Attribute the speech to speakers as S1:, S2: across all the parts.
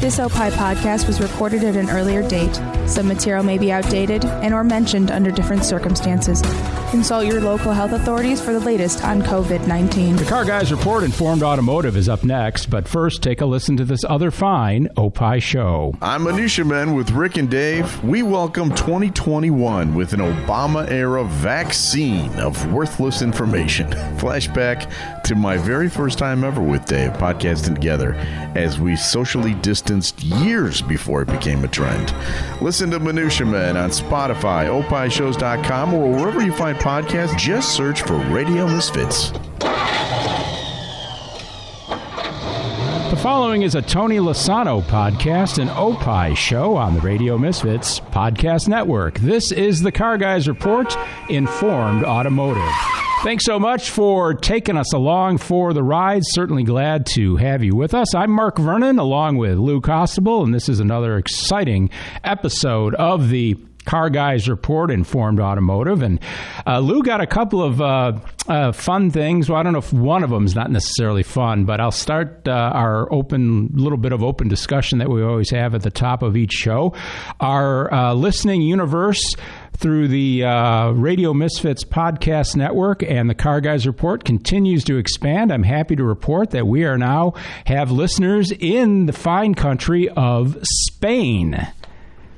S1: This OPI podcast was recorded at an earlier date. Some material may be outdated and or mentioned under different circumstances. Consult your local health authorities for the latest on COVID-19.
S2: The Car Guys Report Informed Automotive is up next, but first take a listen to this other fine OPI show.
S3: I'm Minutia Men with Rick and Dave. We welcome 2021 with an Obama era vaccine of worthless information. Flashback to my very first time ever with Dave podcasting together as we socially distanced years before it became a trend. Listen to Minutia Men on Spotify, opishows.com, or wherever you find podcasts. Just search for Radio Misfits.
S2: The following is a Tony Lasano podcast, an Opie show on the Radio Misfits Podcast Network. This is the Car Guys Report, Informed Automotive. Thanks so much for taking us along for the ride. Certainly glad to have you with us. I'm Mark Vernon along with Lou Costabile, and this is another exciting episode of the Car Guys Report, Informed Automotive. And uh, Lou got a couple of uh, uh, fun things. Well, I don't know if one of them is not necessarily fun, but I'll start uh, our open, little bit of open discussion that we always have at the top of each show. Our uh, listening universe through the uh, Radio Misfits podcast network and the Car Guys Report continues to expand. I'm happy to report that we are now have listeners in the fine country of Spain.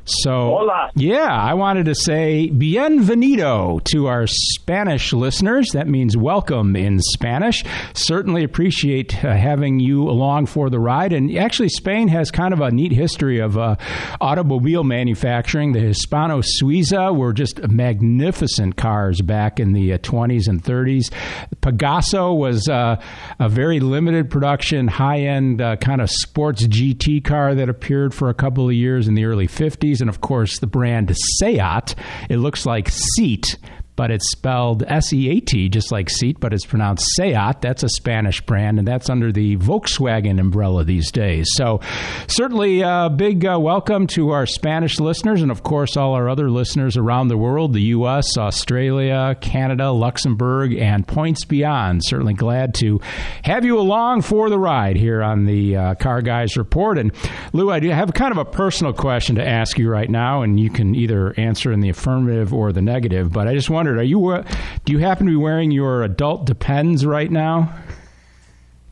S2: So,
S4: Hola.
S2: yeah, I wanted to say bienvenido to our Spanish listeners. That means welcome in Spanish. Certainly appreciate uh, having you along for the ride. And actually, Spain has kind of a neat history of uh, automobile manufacturing. The Hispano Suiza were just magnificent cars back in the uh, 20s and 30s. Pegaso was uh, a very limited production, high end uh, kind of sports GT car that appeared for a couple of years in the early 50s and of course the brand Seat. It looks like seat, but it's spelled S E A T, just like seat, but it's pronounced Seat. That's a Spanish brand, and that's under the Volkswagen umbrella these days. So, certainly a big uh, welcome to our Spanish listeners, and of course, all our other listeners around the world the U.S., Australia, Canada, Luxembourg, and points beyond. Certainly glad to have you along for the ride here on the uh, Car Guys Report. And, Lou, I do have kind of a personal question to ask you right now, and you can either answer in the affirmative or the negative, but I just wondered are you uh, do you happen to be wearing your adult depends right now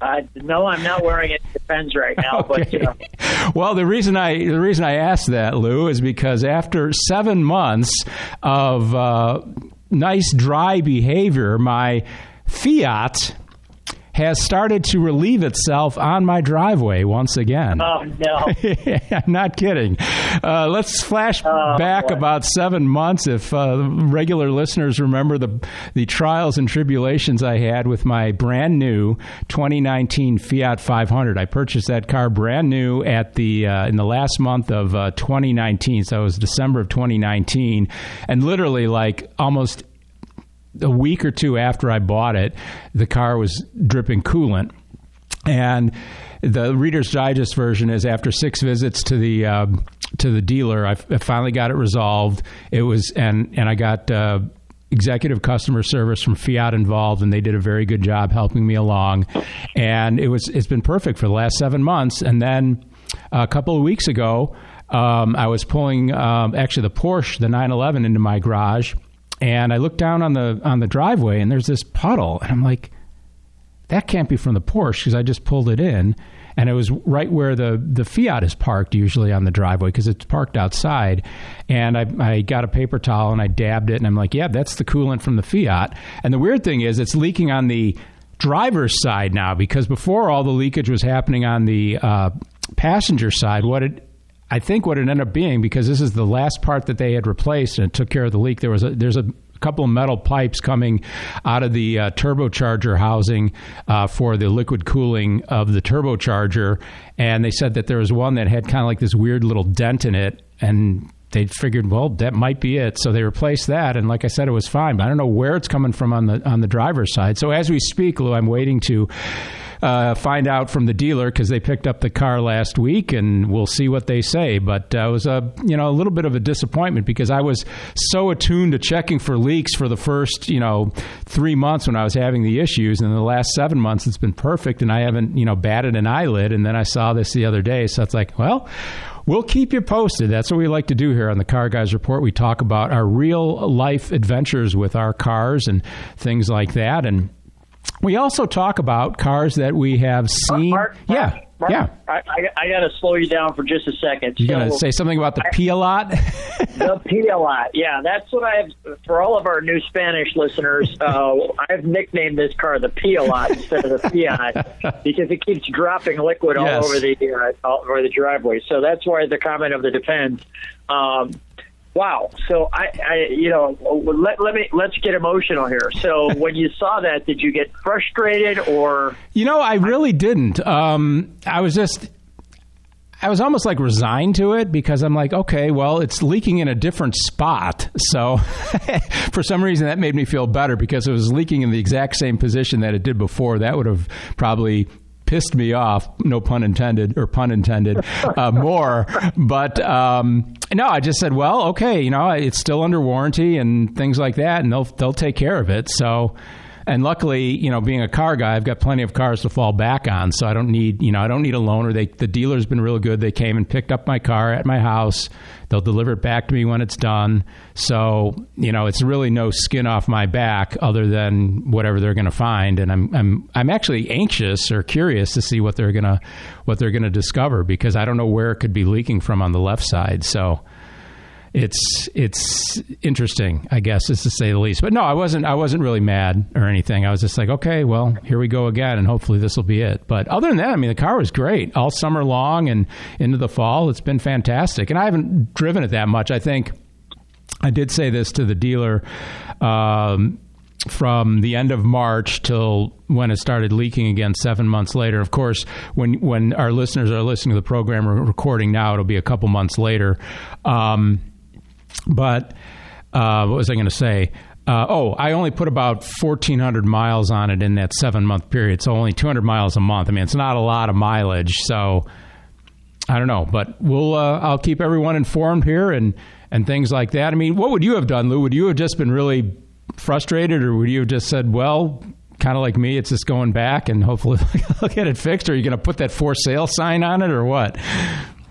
S4: Uh, no, I'm not wearing it. Depends right now, but you know,
S2: well, the reason I the reason I asked that, Lou, is because after seven months of uh, nice dry behavior, my Fiat has started to relieve itself on my driveway once again.
S4: oh no,
S2: I'm not kidding. Uh, let's flash
S4: Oh,
S2: back
S4: boy.
S2: about seven months. If uh, regular listeners remember the the trials and tribulations I had with my brand new 2019 Fiat 500, I purchased that car brand new at the uh, in the last month of uh, 2019. So it was December of 2019, and literally like almost a week or two after I bought it, the car was dripping coolant. And the Reader's Digest version is after six visits to the uh, to the dealer, I, I finally got it resolved. It was and and I got. Uh, Executive customer service from Fiat involved, and they did a very good job helping me along. And it was it's been perfect for the last seven months. And then a couple of weeks ago, um, I was pulling um, actually the Porsche, the 911, into my garage, and I look down on the on the driveway, and there's this puddle, and I'm like, that can't be from the Porsche because I just pulled it in, and it was right where the the Fiat is parked usually on the driveway because it's parked outside. And I, I got a paper towel and I dabbed it, and I'm like, yeah, that's the coolant from the Fiat. And the weird thing is, it's leaking on the driver's side now because before all the leakage was happening on the uh, passenger side. What it I think what it ended up being because this is the last part that they had replaced and it took care of the leak. There was a there's a couple of metal pipes coming out of the uh, turbocharger housing uh, for the liquid cooling of the turbocharger, and they said that there was one that had kind of like this weird little dent in it, and they figured, well, that might be it. So they replaced that, and like I said, it was fine. But I don't know where it's coming from on the on the driver's side. So as we speak, Lou, I'm waiting to uh, find out from the dealer because they picked up the car last week, and we'll see what they say. But uh, it was a you know a little bit of a disappointment because I was so attuned to checking for leaks for the first you know three months when I was having the issues, and in the last seven months it's been perfect, and I haven't you know batted an eyelid. And then I saw this the other day, so it's like, well. We'll keep you posted. That's what we like to do here on the Car Guys Report. We talk about our real life adventures with our cars and things like that. And we also talk about cars that we have seen.
S4: Mark, Mark,
S2: yeah.
S4: Mark,
S2: yeah.
S4: I, I, I got to slow you down for just a second.
S2: You going to say something about the P a lot?
S4: the P a lot. Yeah, that's what I have. For all of our new Spanish listeners, uh, I've nicknamed this car the P a lot instead of the Fiat because it keeps dropping liquid all
S2: Yes.
S4: over the uh, all over the driveway. So that's why the comment of the depends. Um, Wow. So I, I, you know, let, let me let's get emotional here. So when you saw that, did you get frustrated or?
S2: You know, I really didn't. Um, I was just. I was almost like resigned to it because I'm like, okay, well, it's leaking in a different spot. So for some reason, that made me feel better because it was leaking in the exact same position that it did before. That would have probably pissed me off, no pun intended, or pun intended, uh, more. But um, no, I just said, well, okay, you know, it's still under warranty and things like that, and they'll they'll take care of it. So. And luckily, you know, being a car guy, I've got plenty of cars to fall back on, so I don't need, you know, I don't need a loaner. They, the dealer's been real good. They came and picked up my car at my house. They'll deliver it back to me when it's done. So, you know, it's really no skin off my back other than whatever they're going to find. And I'm, I'm, I'm actually anxious or curious to see what they're gonna, what they're gonna discover because I don't know where it could be leaking from on the left side. So it's it's interesting, I guess, is to say the least. But no, I wasn't I wasn't really mad or anything. I was just like, okay, well, here we go again, and hopefully this will be it. But other than that, I mean, the car was great all summer long and into the fall. It's been fantastic, and I haven't driven it that much. I think I did say this to the dealer. Um, from the end of March till when it started leaking again seven months later. Of course, when when our listeners are listening to the program we're recording now, it'll be a couple months later. Um, but uh, what was I going to say? Uh, oh, I only put about 1,400 miles on it in that seven month period, so only 200 miles a month. I mean, it's not a lot of mileage, so I don't know, but we'll uh, I'll keep everyone informed here and and things like that. I mean, what would you have done, Lou? Would you have just been really frustrated, or would you have just said, well? Kind of like me, it's just going back and hopefully I'll get it fixed. Or are you going to put that for sale sign on it, or what?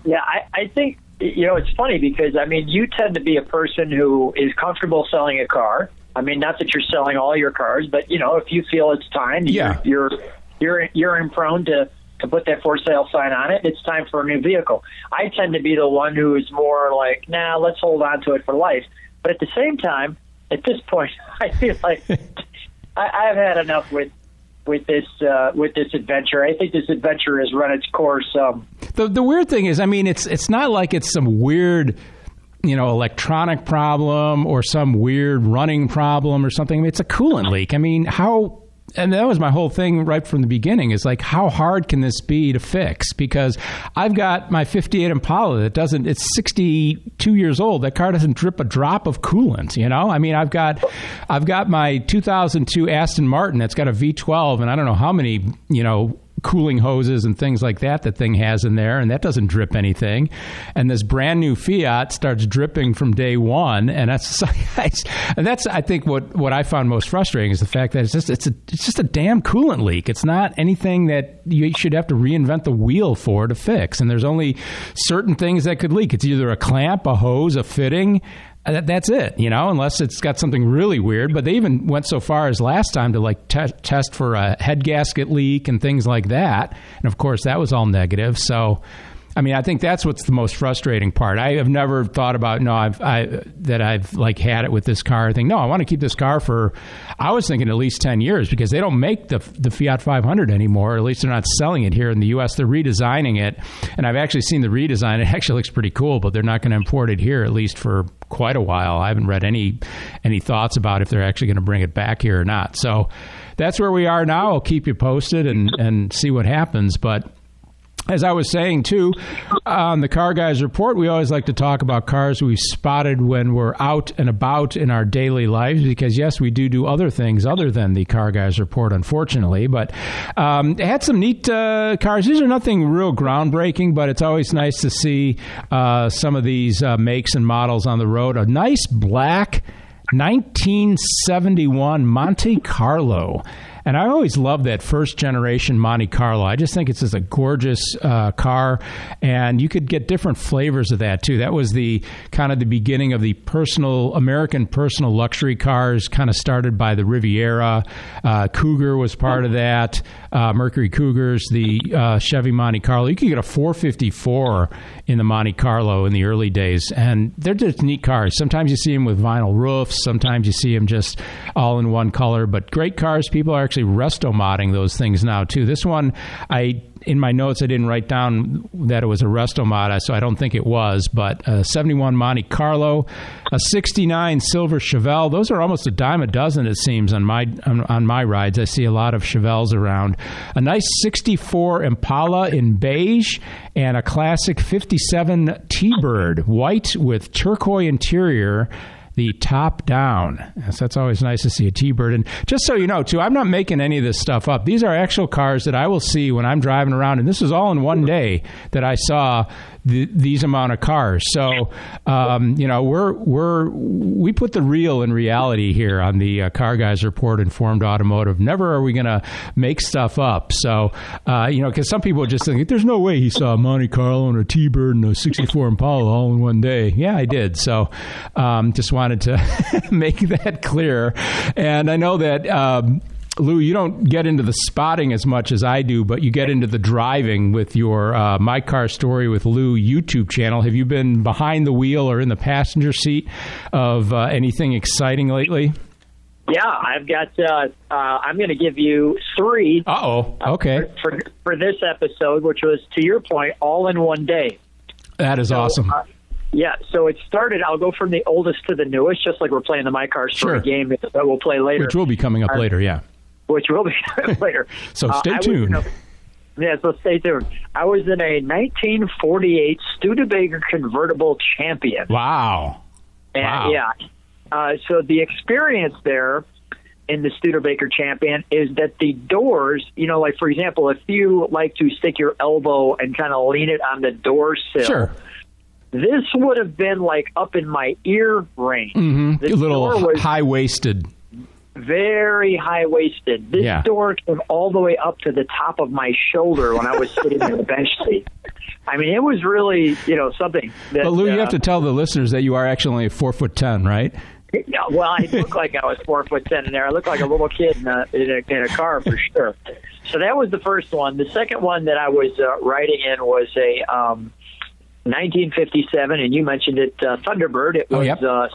S4: Yeah, I, I think you know it's funny because I mean you tend to be a person who is comfortable selling a car. I mean, not that you're selling all your cars, but you know, if you feel it's time,
S2: Yeah.
S4: you're you're you're, in prone to to put that for sale sign on it. It's time for a new vehicle. I tend to be the one who is more like, nah, let's hold on to it for life. But at the same time, at this point, I feel like I, I've had enough with with this uh, with this adventure. I think this adventure has run its course. Um,
S2: The the weird thing is, I mean, it's it's not like it's some weird, you know, electronic problem or some weird running problem or something. I mean, it's a coolant leak. I mean, how? And that was my whole thing right from the beginning. Is like, how hard can this be to fix? Because I've got my '58 Impala that doesn't. It's 62 years old. That car doesn't drip a drop of coolant. You know, I mean, I've got, I've got my 2002 Aston Martin that's got a V12, and I don't know how many, you know cooling hoses and things like that that thing has in there and that doesn't drip anything. And this brand new fiat starts dripping from day one and that's and that's i think what what i found most frustrating is the fact that it's just it's a it's just a damn coolant leak. It's not anything that you should have to reinvent the wheel for to fix. And there's only certain things that could leak. It's either a clamp a hose a fitting Uh, that, that's it, you know, unless it's got something really weird. But they even went so far as last time to like te- test for a head gasket leak and things like that. And of course, that was all negative. So, I mean, I think that's what's the most frustrating part. I have never thought about no, I've I, that I've like had it with this car. I think no, I want to keep this car for. I was thinking at least ten years because they don't make the the Fiat 500 anymore. At least they're not selling it here in the U.S. They're redesigning it, and I've actually seen the redesign. It actually looks pretty cool, but they're not going to import it here at least for quite a while. I haven't read any any thoughts about if they're actually going to bring it back here or not. So that's where we are now. I'll keep you posted and and see what happens, but. As I was saying too, on the Car Guys Report, we always like to talk about cars we spotted when we're out and about in our daily lives. Because yes, we do do other things other than the Car Guys Report, unfortunately. But um, had some neat uh, cars. These are nothing real groundbreaking, but it's always nice to see uh, some of these uh, makes and models on the road. A nice black 1971 Monte Carlo. And I always love that first generation Monte Carlo. I just think it's just a gorgeous uh, car, and you could get different flavors of that too. That was the kind of the beginning of the personal American personal luxury cars, kind of started by the Riviera. Uh, Cougar was part of that. Uh, Mercury Cougars, the uh, Chevy Monte Carlo. You could get a 454 in the Monte Carlo in the early days, and they're just neat cars. Sometimes you see them with vinyl roofs. Sometimes you see them just all in one color. But great cars. People are actually resto modding those things now too. This one, I in my notes I didn't write down that it was a resto mod, so I don't think it was. But a 71 Monte Carlo, a 69 silver Chevelle. Those are almost a dime a dozen, it seems, on my on, on my rides. I see a lot of Chevelles around. A nice 64 Impala in beige and a classic 57 T-Bird, white with turquoise interior the top down. Yes, that's always nice to see a T-Bird. And just so you know, too, I'm not making any of this stuff up. These are actual cars that I will see when I'm driving around, and this is all in one day that I saw the, these amount of cars. So, um, you know, we're we're we put the real in reality here on the uh, Car Guys Report, Informed Automotive. Never are we going to make stuff up. So, uh, you know, because some people just think there's no way he saw a Monte Carlo and a T-Bird and a '64 Impala all in one day. Yeah, I did. So, um, just wanted to make that clear. And I know that. Um, Lou, you don't get into the spotting as much as I do, but you get into the driving with your uh, My Car Story with Lou YouTube channel. Have you been behind the wheel or in the passenger seat of uh, anything exciting lately?
S4: Yeah, I've got. Uh, uh, I'm going to give you three.
S2: Uh oh. Okay.
S4: For, for, for this episode, which was to your point, all in one day.
S2: That is
S4: So,
S2: awesome.
S4: uh, yeah, so it started. I'll go from the oldest to the newest, just like we're playing the My Car Story
S2: Sure.
S4: game that we'll play later.
S2: Which will be coming up
S4: uh,
S2: later, yeah.
S4: Which will be later.
S2: So
S4: Uh,
S2: stay
S4: was
S2: tuned.
S4: a- yeah, so stay tuned. I was in a 1948 Studebaker convertible champion.
S2: Wow.
S4: And,
S2: Wow.
S4: Yeah. Uh, so the experience there in the Studebaker Champion is that the doors, you know, like for example, if you like to stick your elbow and kind of lean it on the door sill,
S2: Sure.
S4: this would have been like up in my ear range.
S2: Mm-hmm.
S4: The
S2: A little
S4: was
S2: high waisted.
S4: Very high waisted. This
S2: Yeah.
S4: door came all the way up to the top of my shoulder when I was sitting in the bench seat. I mean, it was really, you know, something. That,
S2: But Lou, you
S4: uh,
S2: have to tell the listeners that you are actually only four foot ten, right?
S4: Yeah, well, I look like I was four foot ten in there. I look like a little kid in a, in a, in a car for sure. So that was the first one. The second one that I was uh, riding in was a um, 1957, and you mentioned it, uh, Thunderbird. It
S2: Oh,
S4: was
S2: yep.
S4: uh,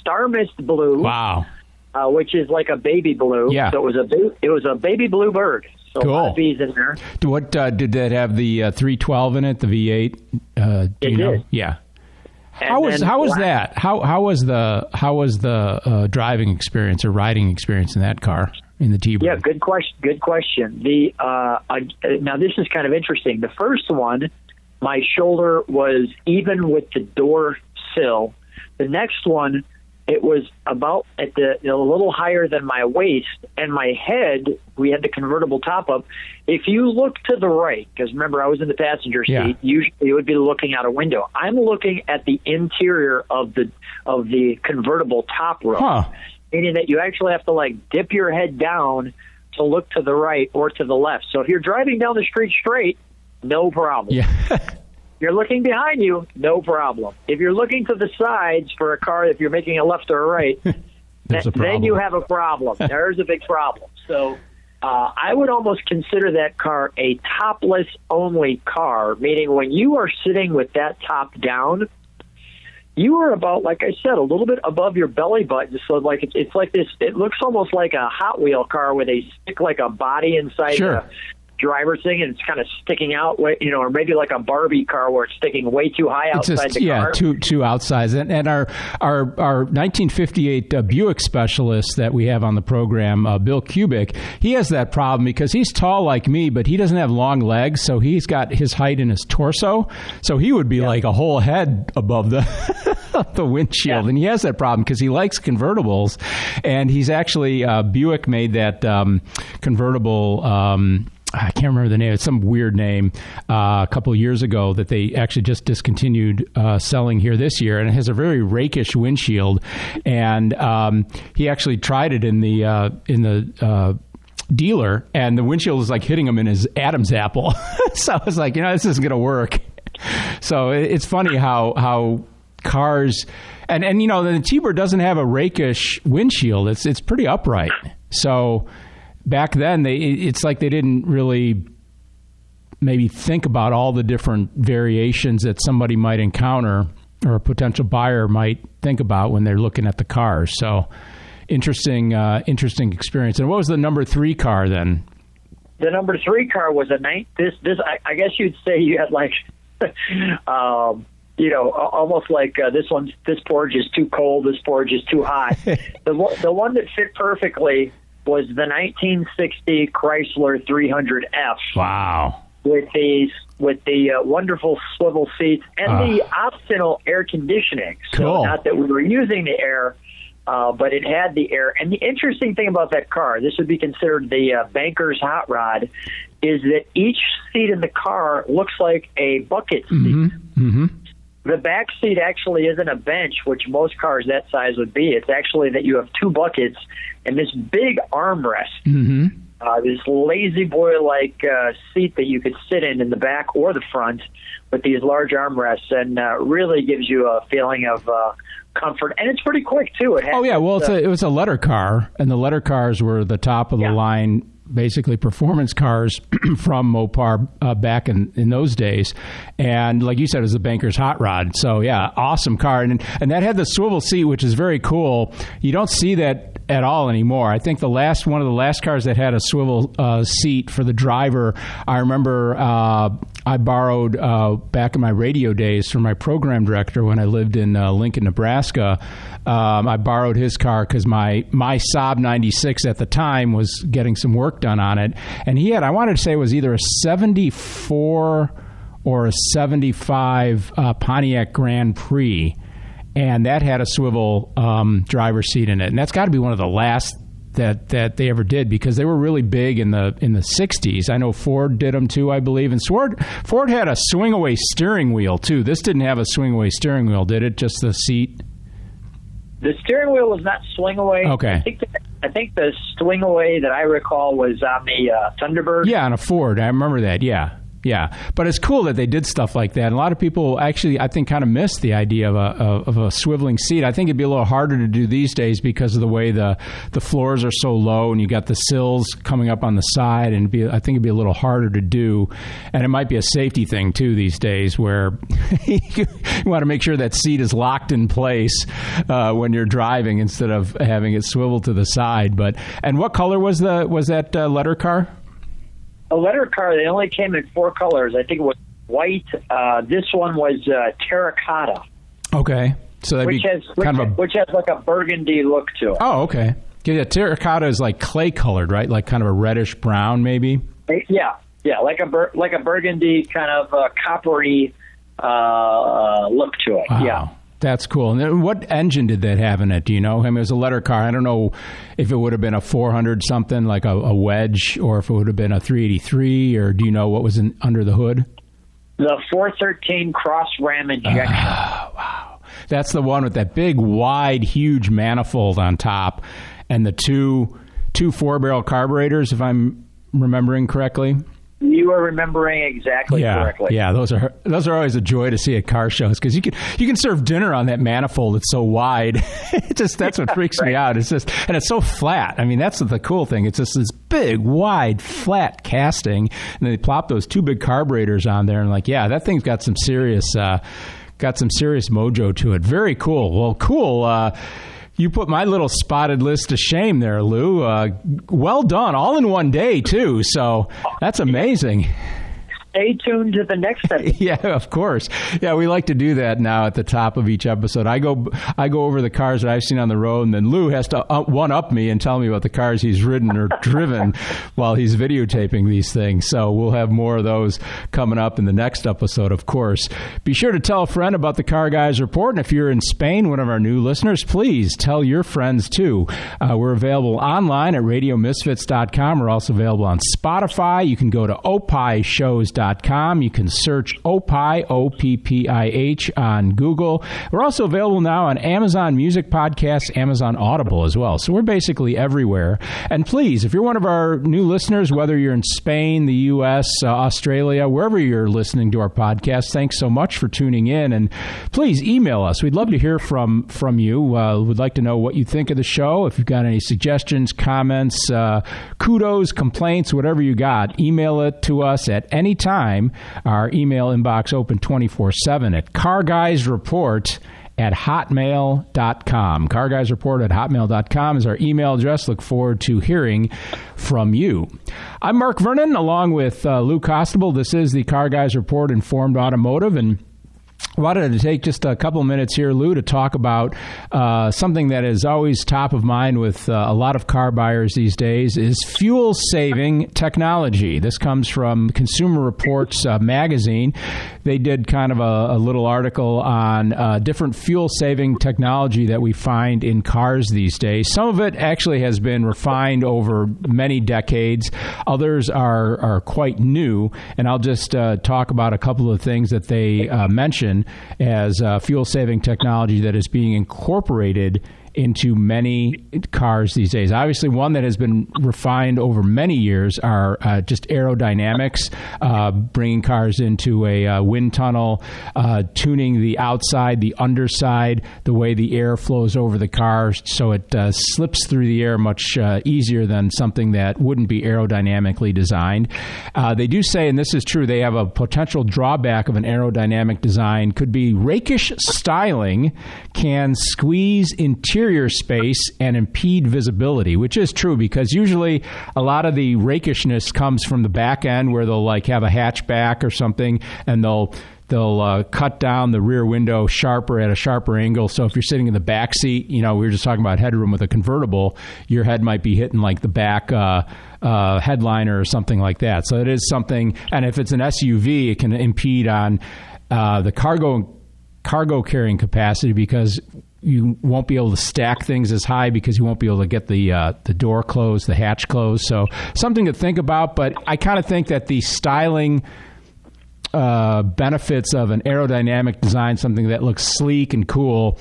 S4: Star Mist Blue,
S2: Wow.
S4: Uh, which is like a baby blue.
S2: Yeah.
S4: So it was a ba- it was a baby blue bird. So
S2: Cool.
S4: bees in there.
S2: What uh, did that have? The uh, 312 in it, the V8. Uh, do
S4: It
S2: you know?
S4: did.
S2: Yeah.
S4: And
S2: How was how was that? How how was the how was the uh, driving experience or riding experience in that car in the T-Bird?
S4: Yeah, good question. Good question. The uh, I, now this is kind of interesting. The first one, my shoulder was even with the door sill. The next one, it was about at the a little higher than my waist, and my head. We had the convertible top up. If you look to the right, because remember I was in the passenger seat,
S2: Yeah.
S4: usually you would be looking out a window. I'm looking at the interior of the of the convertible top row
S2: Huh.
S4: meaning that you actually have to like dip your head down to look to the right or to the left. So if you're driving down the street straight, no problem.
S2: Yeah.
S4: You're looking behind you, no problem. If you're looking to the sides for a car, if you're making a left or a right,
S2: a
S4: then you have a problem. There's a big problem. So uh, I would almost consider that car a topless only car, meaning when you are sitting with that top down, you are about, like I said, a little bit above your belly button. So like it's, it's like this. It looks almost like a Hot Wheel car where they stick like a body inside
S2: Sure.
S4: Driver thing and it's kind of sticking out, you know, or maybe like a Barbie car where it's sticking way too high outside
S2: just,
S4: the
S2: yeah,
S4: car.
S2: too too outsized. And, and our our our 1958 uh, Buick specialist that we have on the program, uh, Bill Kubik, he has that problem because he's tall like me, but he doesn't have long legs, so he's got his height in his torso, so he would be yeah. like a whole head above the the windshield, yeah. and he has that problem because he likes convertibles, and he's actually uh, Buick made that um, convertible. Um, I can't remember the name. It's some weird name uh, a couple years ago that they actually just discontinued uh, selling here this year, and it has a very rakish windshield. And um, he actually tried it in the uh, in the uh, dealer, and the windshield was like hitting him in his Adam's apple. so I was like, you know, this isn't going to work. So it's funny how how cars and and you know the T-Bird doesn't have a rakish windshield. It's it's pretty upright. So back then they it's like they didn't really maybe think about all the different variations that somebody might encounter or a potential buyer might think about when they're looking at the cars. So interesting, uh, interesting experience. And what was the number three car then?
S4: The number three car was a night. This, this, I, I guess you'd say you had like, um, you know, almost like uh, this one. This porridge is too cold. This porridge is too hot. the the one that fit perfectly was the 1960 Chrysler 300F.
S2: Wow.
S4: With these with the uh, wonderful swivel seats and uh, the optional air conditioning. So
S2: cool.
S4: not that we were using the air, uh, but it had the air. And the interesting thing about that car, this would be considered the uh, banker's hot rod, is that each seat in the car looks like a bucket seat.
S2: Mm-hmm.
S4: The back seat actually isn't a bench, which most cars that size would be. It's actually that you have two buckets and this big armrest.
S2: Mm-hmm.
S4: Uh, this lazy boy like uh, seat that you could sit in in the back or the front with these large armrests, and uh, really gives you a feeling of uh, comfort. And it's pretty quick too. It
S2: oh yeah, well it's a, it was a letter car, and the letter cars were the top of the yeah. line basically performance cars from Mopar uh, back in, in those days. And like you said, it was the banker's hot rod. So yeah, awesome car. And, and that had the swivel seat, which is very cool. You don't see that at all anymore. I think the last one of the last cars that had a swivel uh, seat for the driver, I remember uh, I borrowed uh, back in my radio days from my program director when I lived in uh, Lincoln, Nebraska. Um, I borrowed his car because my my Saab 96 at the time was getting some work done on it, and he had I wanted to say it was either a 74 or a 75 uh, Pontiac Grand Prix and that had a swivel um, driver seat in it, and that's got to be one of the last that that they ever did because they were really big in the in the 60s. I know Ford did them too, I believe. And Ford Ford had a swing away steering wheel too. This didn't have a swing away steering wheel, did it? Just the seat.
S4: The steering wheel was not swing away.
S2: Okay.
S4: I think the, I think the swing away that I recall was on the uh, Thunderbird.
S2: Yeah, on a Ford. I remember that. Yeah. Yeah, but it's cool that they did stuff like that. And a lot of people actually, I think, kind of miss the idea of a of a swiveling seat. I think it'd be a little harder to do these days because of the way the the floors are so low, and you got the sills coming up on the side, and be, I think it'd be a little harder to do. And it might be a safety thing too these days, where you want to make sure that seat is locked in place uh, when you're driving instead of having it swivel to the side. But and what color was the was that uh, letter car?
S4: A letter car. They only came in four colors. I think it was white. Uh, this one was uh, terracotta.
S2: Okay, so
S4: which has
S2: kind
S4: which,
S2: of a,
S4: which has like a burgundy look to it.
S2: Oh, okay. Yeah, terracotta is like clay colored, right? Like kind of a reddish brown, maybe.
S4: Yeah, yeah, like a bur- like a burgundy kind of uh, coppery uh, look to it.
S2: Wow.
S4: Yeah.
S2: That's cool. And what engine did that have in it? Do you know? I mean, it was a letter car. I don't know if it would have been a 400 something, like a, a wedge, or if it would have been a 383, or do you know what was in, under the hood?
S4: The 413 cross ram injection.
S2: Uh, wow. That's the one with that big, wide, huge manifold on top and the two two four barrel carburetors, if I'm remembering correctly.
S4: You are remembering exactly
S2: yeah,
S4: correctly.
S2: Yeah, those are those are always a joy to see at car shows because you can you can serve dinner on that manifold. It's so wide. it just that's what freaks
S4: right.
S2: me out. It's just and it's so flat. I mean, that's the cool thing. It's just this big, wide, flat casting, and they plop those two big carburetors on there, and like, yeah, that thing's got some serious uh, got some serious mojo to it. Very cool. Well, cool. Uh, You put my little spotted list to shame there, Lou. Uh, well done, all in one day too. So that's amazing
S4: stay tuned to the next episode.
S2: yeah, of course. Yeah, we like to do that now at the top of each episode. I go I go over the cars that I've seen on the road, and then Lou has to one up me and tell me about the cars he's ridden or driven while he's videotaping these things. So we'll have more of those coming up in the next episode, of course. Be sure to tell a friend about the Car Guys Report, and if you're in Spain, one of our new listeners, please tell your friends too. Uh, we're available online at RadioMisfits.com. We're also available on Spotify. You can go to opishows.com you can search Oppih, O P P I H, on Google. We're also available now on Amazon Music Podcasts, Amazon Audible as well. So we're basically everywhere. And please, if you're one of our new listeners, whether you're in Spain, the U.S., uh, Australia, wherever you're listening to our podcast, thanks so much for tuning in. And please email us. We'd love to hear from from you. Uh, we'd like to know what you think of the show. If you've got any suggestions, comments, uh, kudos, complaints, whatever you got, email it to us at any time time. Our email inbox open 24 7 at carguysreport at hotmail.com. Carguysreport at hotmail.com is our email address. Look forward to hearing from you. I'm Mark Vernon along with uh, Lou Costabile. This is the Car Guys Report Informed Automotive and wanted to take just a couple minutes here, Lou, to talk about uh, something that is always top of mind with uh, a lot of car buyers these days is fuel saving technology. This comes from Consumer Reports uh, magazine. They did kind of a, a little article on uh, different fuel saving technology that we find in cars these days. Some of it actually has been refined over many decades. Others are are quite new, and I'll just uh, talk about a couple of things that they uh, mention as uh, fuel saving technology that is being incorporated into many cars these days. Obviously, one that has been refined over many years are uh, just aerodynamics, uh, bringing cars into a uh, wind tunnel, uh, tuning the outside, the underside, the way the air flows over the car so it uh, slips through the air much uh, easier than something that wouldn't be aerodynamically designed. they do say, and this is true, they have a potential drawback of an aerodynamic design could be rakish styling can squeeze interior interior space and impede visibility, which is true because usually a lot of the rakishness comes from the back end where they'll like have a hatchback or something and they'll they'll uh, cut down the rear window sharper at a sharper angle. So if you're sitting in the back seat, you know, we were just talking about headroom with a convertible, your head might be hitting like the back uh, uh, headliner or something like that. So it is something, and if it's an SUV, it can impede on uh, the cargo cargo carrying capacity because you won't be able to stack things as high because you won't be able to get the uh, the door closed, the hatch closed. So something to think about. But I kind of think that the styling uh, benefits of an aerodynamic design, something that looks sleek and cool,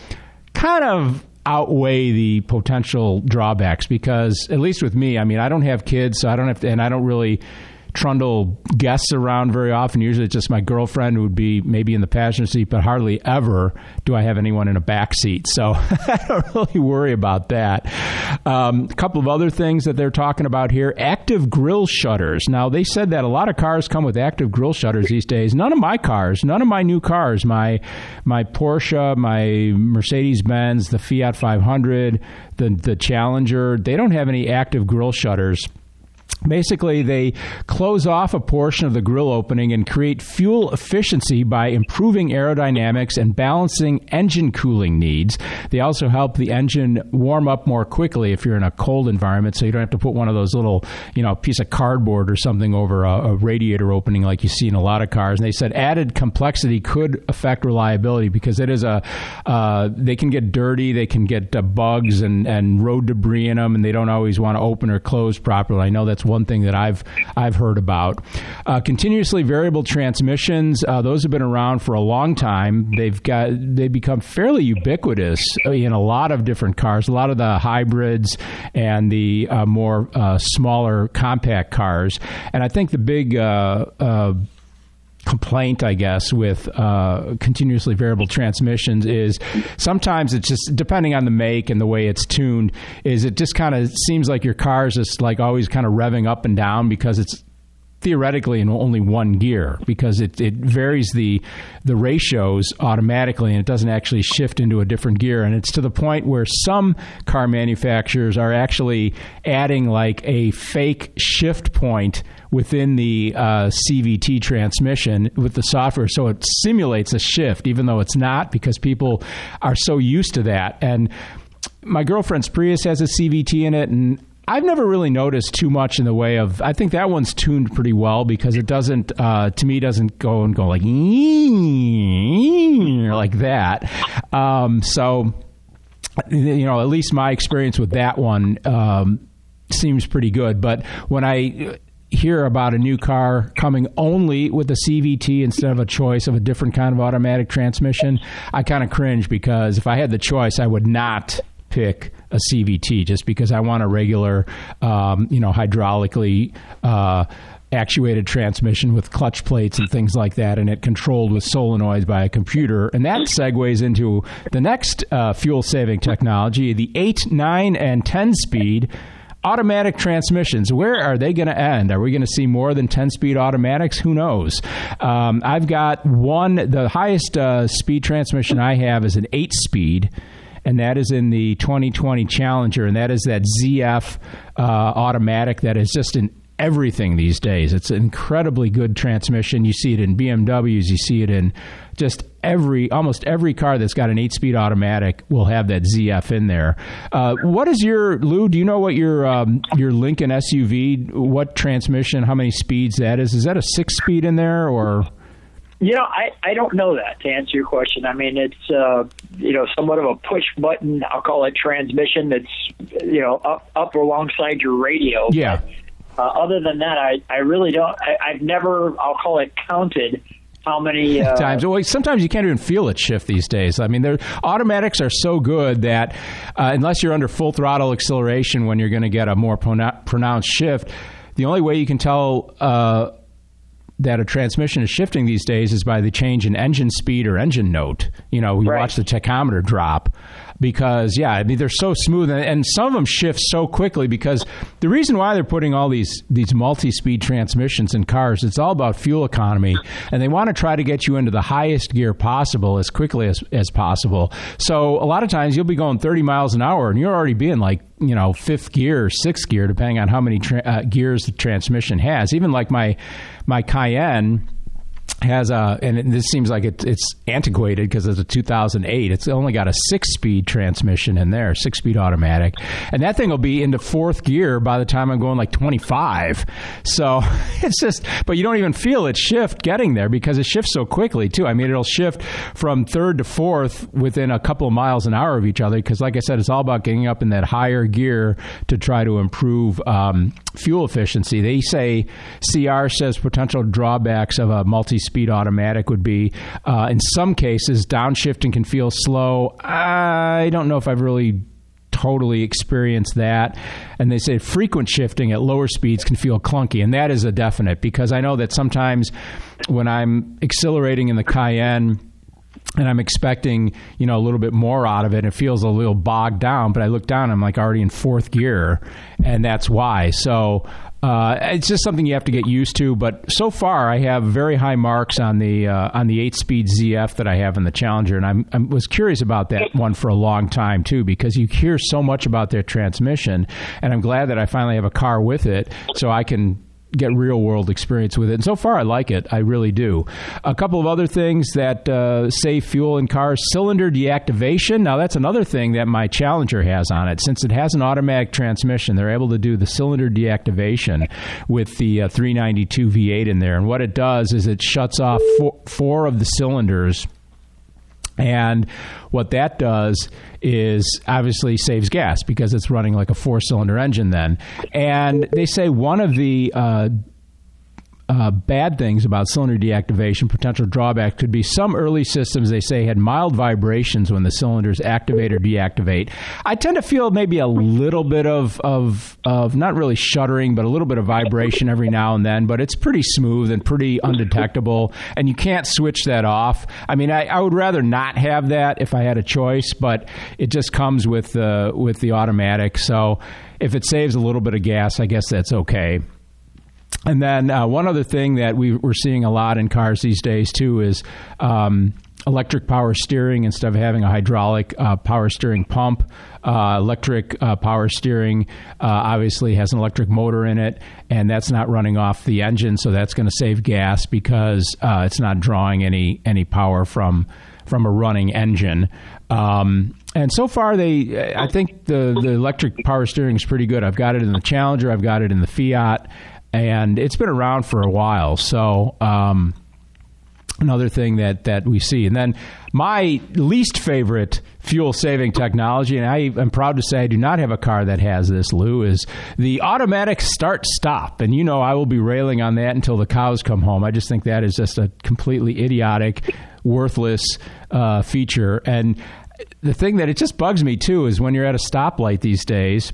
S2: kind of outweigh the potential drawbacks because at least with me, I mean, I don't have kids, so I don't have to, and I don't really trundle guests around very often. Usually, it's just my girlfriend who would be maybe in the passenger seat, but hardly ever do I have anyone in a back seat. So I don't really worry about that. Um, a couple of other things that they're talking about here: active grill shutters. Now, they said that a lot of cars come with active grill shutters these days. None of my cars, none of my new cars, my my Porsche, my Mercedes Benz, the Fiat 500, the the Challenger, they don't have any active grill shutters. Basically, they close off a portion of the grill opening and create fuel efficiency by improving aerodynamics and balancing engine cooling needs. They also help the engine warm up more quickly if you're in a cold environment, so you don't have to put one of those little, you know, piece of cardboard or something over a, a radiator opening like you see in a lot of cars. And they said added complexity could affect reliability because it is a, uh, they can get dirty, they can get uh, bugs and, and road debris in them, and they don't always want to open or close properly. I know that's one thing that I've I've heard about. Uh, continuously variable transmissions; uh, those have been around for a long time. They've got they become fairly ubiquitous in a lot of different cars. A lot of the hybrids and the uh, more uh, smaller compact cars. And I think the big uh, uh, complaint, I guess, with uh, continuously variable transmissions is sometimes it's just depending on the make and the way it's tuned. Is it just kind of seems like your car is just like always kind of revving up and down because it's theoretically in only one gear because it, it varies the the ratios automatically and it doesn't actually shift into a different gear. And it's to the point where some car manufacturers are actually adding like a fake shift point within the uh, CVT transmission with the software, so it simulates a shift, even though it's not, because people are so used to that. And my girlfriend's Prius has a CVT in it, and I've never really noticed too much in the way of. I think that one's tuned pretty well because it doesn't, uh, to me, doesn't go and go like like that. Um, so, you know, at least my experience with that one um, seems pretty good. But when I hear about a new car coming only with a CVT instead of a choice of a different kind of automatic transmission, I kind of cringe because if I had the choice, I would not pick a CVT just because I want a regular, um, you know, hydraulically. Uh, actuated transmission with clutch plates and things like that, and it controlled with solenoids by a computer. And that segues into the next uh, fuel saving technology the 8, 9, and 10 speed automatic transmissions where are they going to end are we going to see more than 10 speed automatics who knows um, i've got one the highest uh, speed transmission i have is an 8 speed and that is in the 2020 Challenger, and that is that ZF uh, automatic that is just an everything these days. It's an incredibly good transmission. You see it in BMWs, you see it in just every almost every car that's got an eight speed automatic will have that ZF in there. Uh, what is your Lou? Do you know what your um, your Lincoln SUV? What transmission? How many speeds that is? Is that a six speed in there or?
S4: You know, I, I don't know that to answer your question. I mean, it's uh, you know somewhat of a push button. I'll call it transmission. That's you know up up alongside your radio.
S2: Yeah.
S4: But, uh, other than that, I, I really don't. I, I've never, I'll call it counted how many uh,
S2: times. Well, sometimes you can't even feel it shift these days. I mean, their automatics are so good that uh, unless you're under full throttle acceleration, when you're going to get a more pronounced shift, the only way you can tell. Uh, that a transmission is shifting these days is by the change in engine speed or engine note. You know, we
S4: right.
S2: watch the tachometer drop because yeah, I mean they're so smooth and, and, some of them shift so quickly because the reason why they're putting all these these multi-speed transmissions in cars it's all about fuel economy and they want to try to get you into the highest gear possible as quickly as, as possible. So a lot of times you'll be going 30 miles an hour and you're already being like you know fifth gear or sixth gear depending on how many tra- uh, gears the transmission has. Even like my my Cayenne has a, and this seems like it, it's antiquated because it's a 2008. It's only got a six speed transmission in there, six speed automatic. And that thing will be into fourth gear by the time I'm going like 25. So it's just, but you don't even feel it shift getting there because it shifts so quickly too. I mean, it'll shift from third to fourth within a couple of miles an hour of each other because, like I said, it's all about getting up in that higher gear to try to improve um, fuel efficiency. They say, CR says potential drawbacks of a multi speed automatic would be uh, in some cases, downshifting can feel slow. I don't know if I've really totally experienced that. And they say frequent shifting at lower speeds can feel clunky, and that is a definite because I know that sometimes when I'm accelerating in the Cayenne and I'm expecting, you know, a little bit more out of it. It feels a little bogged down, but I look down, I'm like already in fourth gear, and that's why. So uh, it's just something you have to get used to. But so far, I have very high marks on the uh, on the eight speed ZF that I have in the Challenger, and I'm, I was curious about that one for a long time too because you hear so much about their transmission, and I'm glad that I finally have a car with it, so I can get real world experience with it. And so far, I like it. I really do. A couple of other things that uh, save fuel in cars cylinder deactivation. Now, that's another thing that my Challenger has on it. Since it has an automatic transmission, they're able to do the cylinder deactivation with the uh, 392 V8 in there. And what it does is it shuts off four, four of the cylinders and what that does is obviously saves gas because it's running like a four cylinder engine then. And they say one of the uh, uh, bad things about cylinder deactivation, potential drawback could be some early systems they say had mild vibrations when the cylinders activate or deactivate. I tend to feel maybe a little bit of, of, of not really shuddering, but a little bit of vibration every now and then, but it's pretty smooth and pretty undetectable, and you can't switch that off. I mean, I, I would rather not have that if I had a choice, but it just comes with the, with the automatic. So if it saves a little bit of gas, I guess that's okay. And then uh, one other thing that we, we're seeing a lot in cars these days too is um, electric power steering instead of having a hydraulic uh, power steering pump. Uh, electric uh, power steering uh, obviously has an electric motor in it, and that's not running off the engine, so that's going to save gas because uh, it's not drawing any any power from from a running engine. Um, and so far, they I think the the electric power steering is pretty good. I've got it in the Challenger, I've got it in the Fiat, and it's been around for a while. So. Um, another thing that that we see. And then my least favorite fuel saving technology, and I am proud to say I do not have a car that has this, Lou, is the automatic start stop. And you know I will be railing on that until the cows come home. I just think that is just a completely idiotic, worthless uh, feature. And the thing that it just bugs me too is when you're at a stoplight these days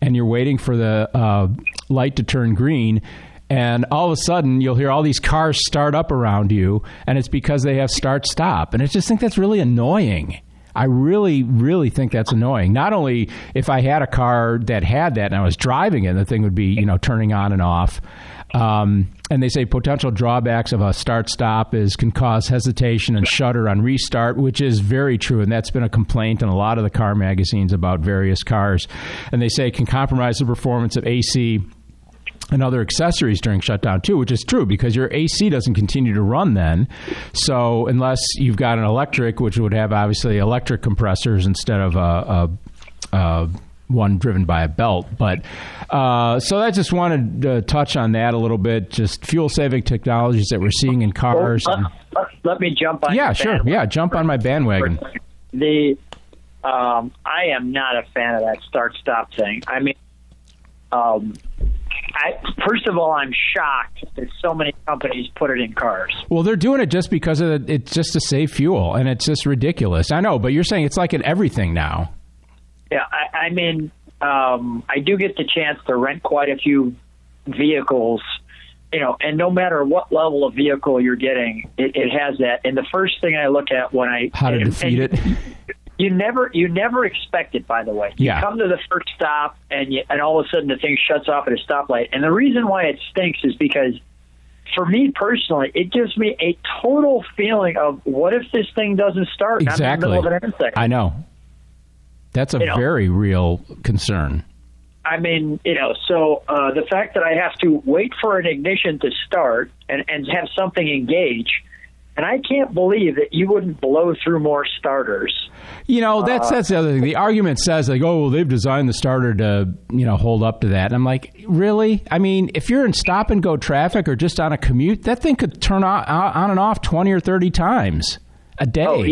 S2: and you're waiting for the uh, light to turn green and all of a sudden you'll hear all these cars start up around you and it's because they have start stop. And i just think that's really annoying. I really really think that's annoying. Not only if i had a car that had that and i was driving it the thing would be you know turning on and off um, and they say potential drawbacks of a start stop is can cause hesitation and shudder on restart, which is very true, and that's been a complaint in a lot of the car magazines about various cars. And they say it can compromise the performance of AC and other accessories during shutdown too, which is true because your AC doesn't continue to run then. So unless you've got an electric, which would have obviously electric compressors instead of a, a, a one driven by a belt. But uh, so I just wanted to touch on that a little bit. Just fuel saving technologies that we're seeing in cars.
S4: Well, let, let, me jump on.
S2: Yeah, sure. Yeah, jump on my bandwagon.
S4: The um, I am not a fan of that start stop thing. I mean, um, I, first of all, I'm shocked that so many companies put it in cars.
S2: Well, they're doing it just because of it, it's just to save fuel, and it's just ridiculous. I know, but you're saying it's like in everything now.
S4: Yeah, I, I mean, um, I do get the chance to rent quite a few vehicles, you know, and no matter what level of vehicle you're getting, it, it has that. And the first thing I look at when I
S2: how to
S4: and,
S2: defeat
S4: and,
S2: it.
S4: You never, you never expect it. By the way,
S2: yeah.
S4: you come to the first stop, and you, and all of a sudden the thing shuts off at a stoplight. And the reason why it stinks is because, for me personally, it gives me a total feeling of what if this thing doesn't start? and I'm in the
S2: Exactly.
S4: middle of an intersection.
S2: I know. That's a
S4: You know.
S2: very real concern.
S4: I mean, you know, so uh, the fact that I have to wait for an ignition to start and, and have something engage, and I can't believe that you wouldn't blow through more starters.
S2: You know, that's that's the other thing. The argument says like, oh, well, they've designed the starter to you know hold up to that. And I'm like, really? I mean, if you're in stop and go traffic or just on a commute, that thing could turn on, on and off twenty or thirty times a day.
S4: Oh.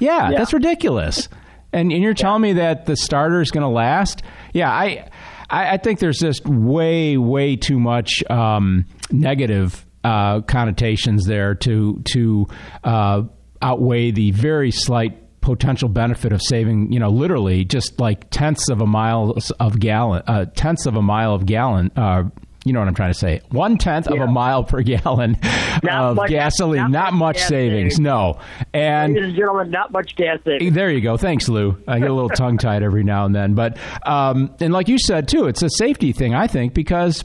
S2: Yeah,
S4: Yeah.
S2: that's ridiculous. And and you're telling me that the starter is going to last? Yeah, I, I I think there's just way way too much um, negative uh, connotations there to to uh, outweigh the very slight potential benefit of saving, you know, literally just like tenths of a mile of gallon, uh, tenths of a mile of gallon. Uh, you know what I'm trying to say? One tenth of a mile per gallon
S4: Not
S2: of
S4: much-
S2: gasoline.
S4: not
S2: Not,
S4: much
S2: much savings.
S4: savings.
S2: No. And
S4: Ladies and gentlemen, not much gas savings.
S2: there you go. Thanks, Lou. I get a little tongue tied every now and then, but um, and like you said too, it's a safety thing. I think because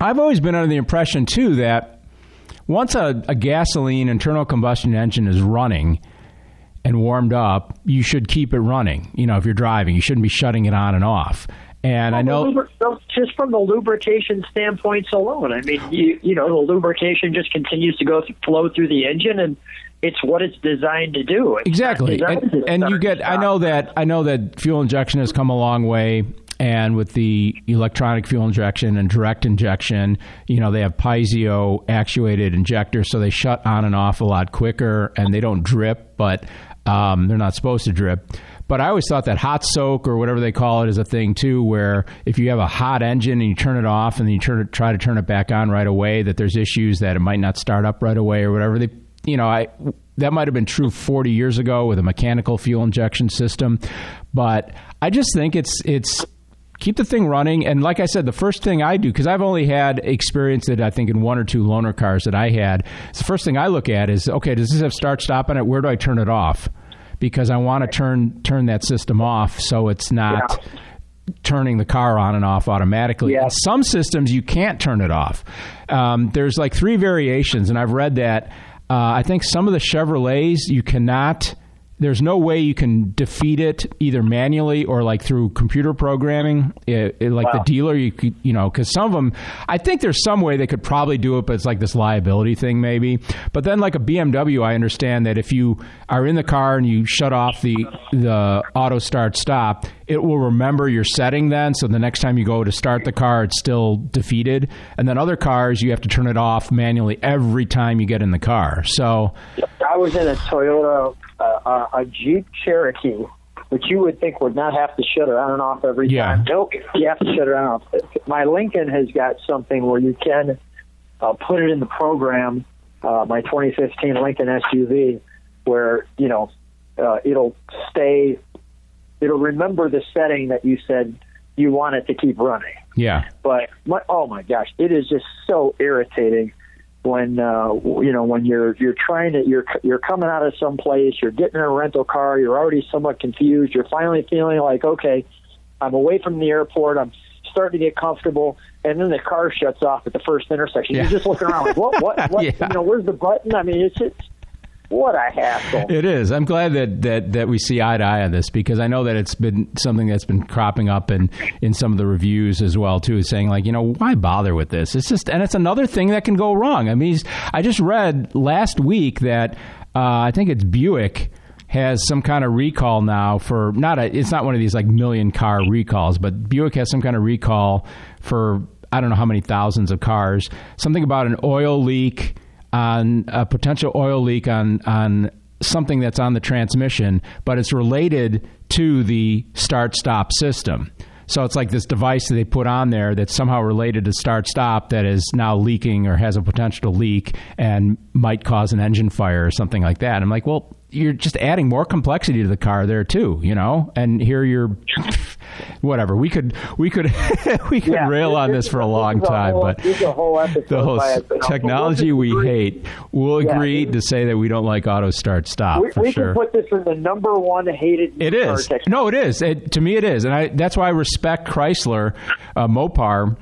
S2: I've always been under the impression too that once a, a gasoline internal combustion engine is running and warmed up, you should keep it running. You know, if you're driving, you shouldn't be shutting it on and off. And I know.
S4: Lubri- well, just from the lubrication standpoints alone, I mean, you, you know, the lubrication just continues to go th- flow through the engine, and it's what it's designed to do. It's
S2: Exactly, and,
S4: to
S2: and you get. I know that. I know that fuel injection has come a long way, and with the electronic fuel injection and direct injection, you know they have piezo actuated injectors, so they shut on and off a lot quicker, and they don't drip, but um, they're not supposed to drip. But I always thought that hot soak or whatever they call it is a thing too, where if you have a hot engine and you turn it off and then you turn it, try to turn it back on right away, that there's issues that it might not start up right away or whatever. They, you know, I that might have been true 40 years ago with a mechanical fuel injection system, but I just think it's it's keep the thing running. And like I said, the first thing I do because I've only had experience that I think in one or two loaner cars that I had. The first thing I look at is okay, does this have start stop on it? Where do I turn it off? Because I want to turn turn that system off so it's not turning the car on and off automatically.
S4: Yeah.
S2: Some systems you can't turn it off. Um, there's like three variations, and I've read that. Uh, I think some of the Chevrolets you cannot. There's no way you can defeat it either manually or like through computer programming. It, it- like the dealer, you could, you know, because some of them, I think there's some way they could probably do it, but it's like this liability thing maybe. But then like a BMW, I understand that if you are in the car and you shut off the the auto start stop, it will remember your setting then. So the next time you go to start the car, it's still defeated. And then other cars, you have to turn it off manually every time you get in the car. So
S4: I was in a Toyota, uh, a Jeep Cherokee, which you would think would not have to shut it on and off every
S2: Yeah.
S4: time. Nope, you have to shut it on and off. My Lincoln has got something where you can uh, put it in the program. Uh, my 2015 Lincoln SUV, where you know uh, it'll stay, it'll remember the setting that you said you want it to keep running
S2: yeah,
S4: but my, oh my gosh, it is just so irritating when uh, you know when you're you're trying to you're you're coming out of some place, you're getting in a rental car, you're already somewhat confused, you're finally feeling like okay, I'm away from the airport, I'm starting to get comfortable, and then the car shuts off at the first intersection.
S2: Yeah.
S4: You're just looking around like what what what
S2: Yeah.
S4: you know where's the button? I mean it's just what a hassle.
S2: It is. I'm glad that, that, that we see eye to eye on this because I know that it's been something that's been cropping up in, in some of the reviews as well too, saying like, you know, why bother with this? It's just, and it's another thing that can go wrong. I mean, I just read last week that uh, I think it's Buick has some kind of recall now for not a. It's not one of these like million car recalls, but Buick has some kind of recall for I don't know how many thousands of cars. Something about an oil leak on a potential oil leak on on something that's on the transmission, but it's related to the start stop system. So it's like this device that they put on there that's somehow related to start stop that is now leaking or has a potential to leak and might cause an engine fire or something like that. I'm like, well, you're just adding more complexity to the car there too, you know. And here you're, whatever. We could we could we could
S4: Yeah,
S2: rail on this for a long time,
S4: whole,
S2: but
S4: whole
S2: the whole s-
S4: itself. But we'll
S2: technology we hate. We'll
S4: Yeah,
S2: agree to say that we don't like auto start stop
S4: We,
S2: for
S4: we
S2: sure.
S4: can put this in the number one hated.
S2: It is.
S4: technology.
S2: No, it is. It, to me, it is, and I, that's why I respect Chrysler, uh, Mopar,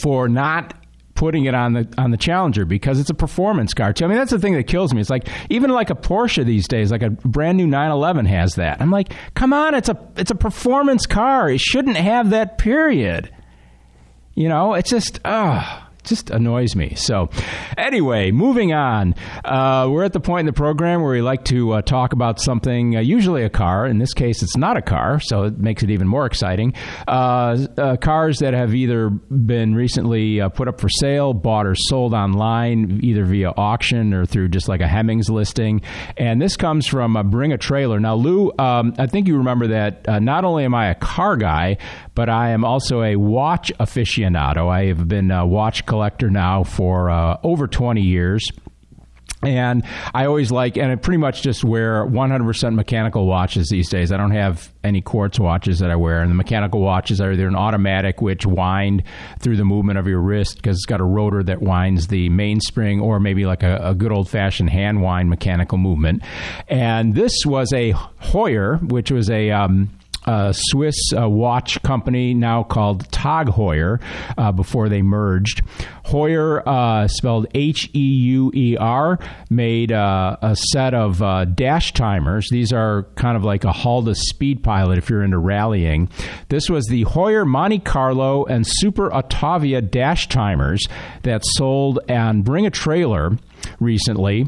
S2: for not putting it on the on the Challenger because it's a performance car too. I mean, that's the thing that kills me. It's like even like a Porsche these days, like a brand new 911 has that. I'm like, come on, it's a it's a performance car. It shouldn't have that. Period. You know, it's just ah. Just annoys me. So, anyway, moving on. Uh, we're at the point in the program where we like to uh, talk about something, uh, usually a car. In this case, it's not a car, so it makes it even more exciting. Uh, uh, cars that have either been recently uh, put up for sale, bought or sold online, either via auction or through just like a Hemmings listing. And this comes from Bring a Trailer. Now, Lou, um, I think you remember that not only am I a car guy, but I am also a watch aficionado. I have been watch collector now for uh, over 20 years. And I always like, and I pretty much just wear 100% mechanical watches these days. I don't have any quartz watches that I wear. And the mechanical watches are either an automatic, which wind through the movement of your wrist because it's got a rotor that winds the mainspring, or maybe like a, a good old fashioned hand wind mechanical movement. And this was a Heuer, which was a. Um, a Swiss uh, watch company now called Tag Heuer uh, before they merged. Heuer, uh, spelled H E U E R, made uh, a set of uh, dash timers. These are kind of like a Halda speed pilot if you're into rallying. This was the Heuer Monte Carlo and Super Autavia dash timers that sold and Bring a Trailer recently.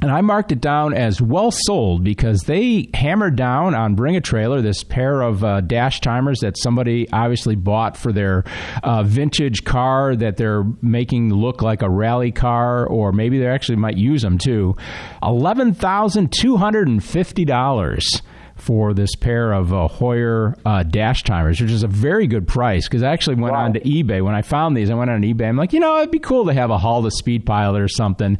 S2: And I marked it down as well sold because they hammered down on Bring a Trailer this pair of uh, dash timers that somebody obviously bought for their uh, vintage car that they're making look like a rally car, or maybe they actually might use them too. $11,250 for this pair of uh, Heuer uh, dash timers, which is a very good price because I actually went
S4: Wow.
S2: on to eBay. When I found these, I went on eBay. I'm like, you know, it'd be cool to have a Halda Speed Pilot or something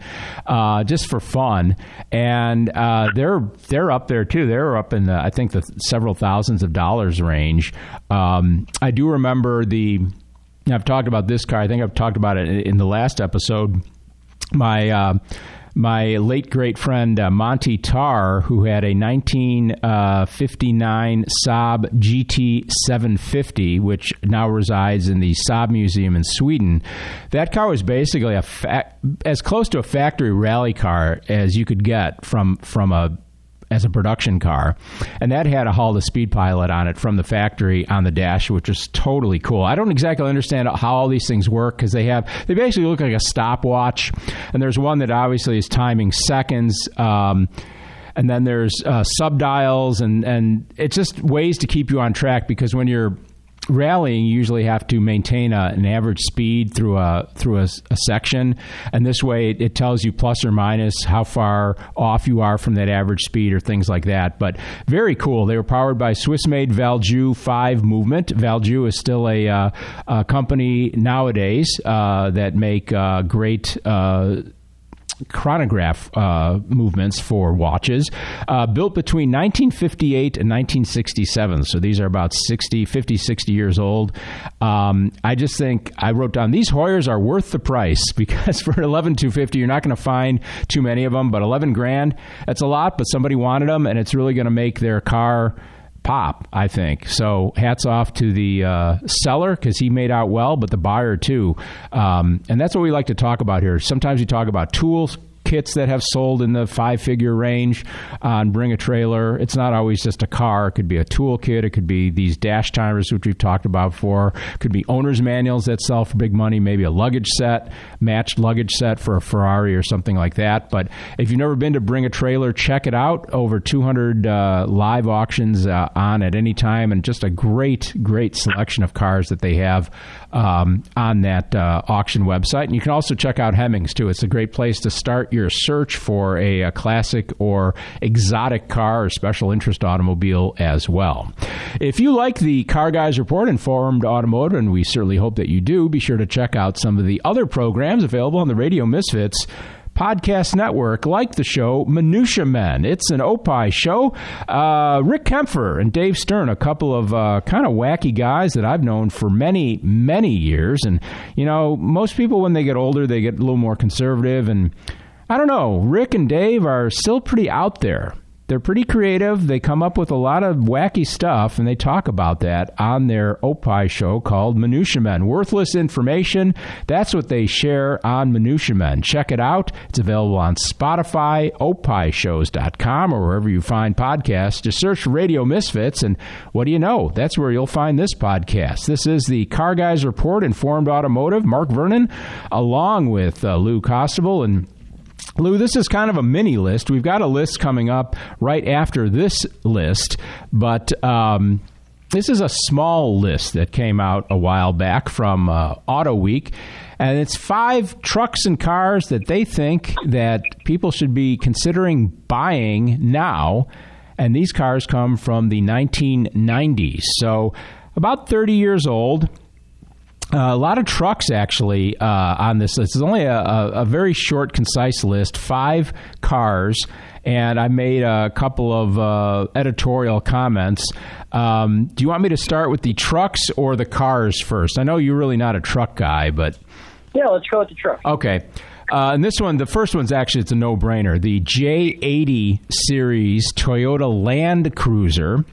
S2: uh, just for fun. And uh, they're they're up there too. They're up in the I think the several thousands of dollars range. Um, I do remember the. I've talked about this car. I think I've talked about it in- in the last episode. My uh, my late great friend uh, Monty Tarr, who had a 1959 Saab GT 750, which now resides in the Saab Museum in Sweden. That car was basically a fa- as close to a factory rally car as you could get from from a as a production car, and that had a Halda Speed Pilot on it from the factory on the dash, which was totally cool. I don't exactly understand how all these things work because they have they basically look like a stopwatch, and there's one that obviously is timing seconds. Um, and then there's uh, sub dials, and, and it's just ways to keep you on track because when you're rallying you usually have to maintain a, an average speed through a through a, a section. And this way it, it, tells you plus or minus how far off you are from that average speed or things like that. But very cool. They were powered by swiss made valjoux 5 movement. Valjoux is still a, uh, a company nowadays uh, that make uh, great uh, chronograph uh, movements for watches, uh, built between 1958 and 1967. So these are about 60, 50, 60 years old. Um, I just think I wrote down these Heuers are worth the price because for 11 250 you're not going to find too many of them, but 11 grand that's a lot. But somebody wanted them, and it's really going to make their car pop, I think. So hats off to the uh, seller because he made out well, but the buyer too. Um, and that's what we like to talk about here. Sometimes we talk about tools, kits that have sold in the five figure range on Bring a Trailer. It's not always just a car. It could be a tool kit. It could be these dash timers, which we've talked about before. It could be owner's manuals that sell for big money, maybe a luggage set, matched luggage set for a Ferrari or something like that. But if you've never been to Bring a Trailer, check it out. Over 200 uh, live auctions uh, on at any time, and just a great, great selection of cars that they have um, on that uh, auction website. And you can also check out Hemmings, too. It's a great place to start your search for a, a classic or exotic car or special interest automobile as well. If you like the Car Guys Report, Informed Automotive, and we certainly hope that you do, be sure to check out some of the other programs available on the Radio Misfits podcast network like the show Minutia Men. It's an Opie show. Uh, Rick Kaempfer and Dave Stern, a couple of uh, kind of wacky guys that I've known for many, many years. And, you know, most people, when they get older, they get a little more conservative. And I don't know, Rick and Dave are still pretty out there they're pretty creative. They come up with a lot of wacky stuff, and they talk about that on their Opie show called Minutia Men. Worthless information. That's what they share on Minutia Men. Check it out. It's available on Spotify, opieshows.com, or wherever you find podcasts. Just search Radio Misfits, and what do you know? That's where you'll find this podcast. This is the Car Guys Report, Informed Automotive. Mark Vernon, along with uh, Lou Costabile and Lou, this is kind of a mini list. We've got a list coming up right after this list, but um, this is a small list that came out a while back from uh, Auto Week, and it's five trucks and cars that they think that people should be considering buying now. And these cars come from the 1990s, so about 30 years old. Uh, a lot of trucks actually uh, on this list. It's only a, a, a, very short, concise list. Five cars, and I made a couple of uh, editorial comments. Um, do you want me to start with the trucks or the cars first? I know you're really not a truck guy, but
S4: yeah, let's go with the truck.
S2: Okay. Uh, and this one, the first one's actually it's a no-brainer. The J80 series Toyota Land Cruiser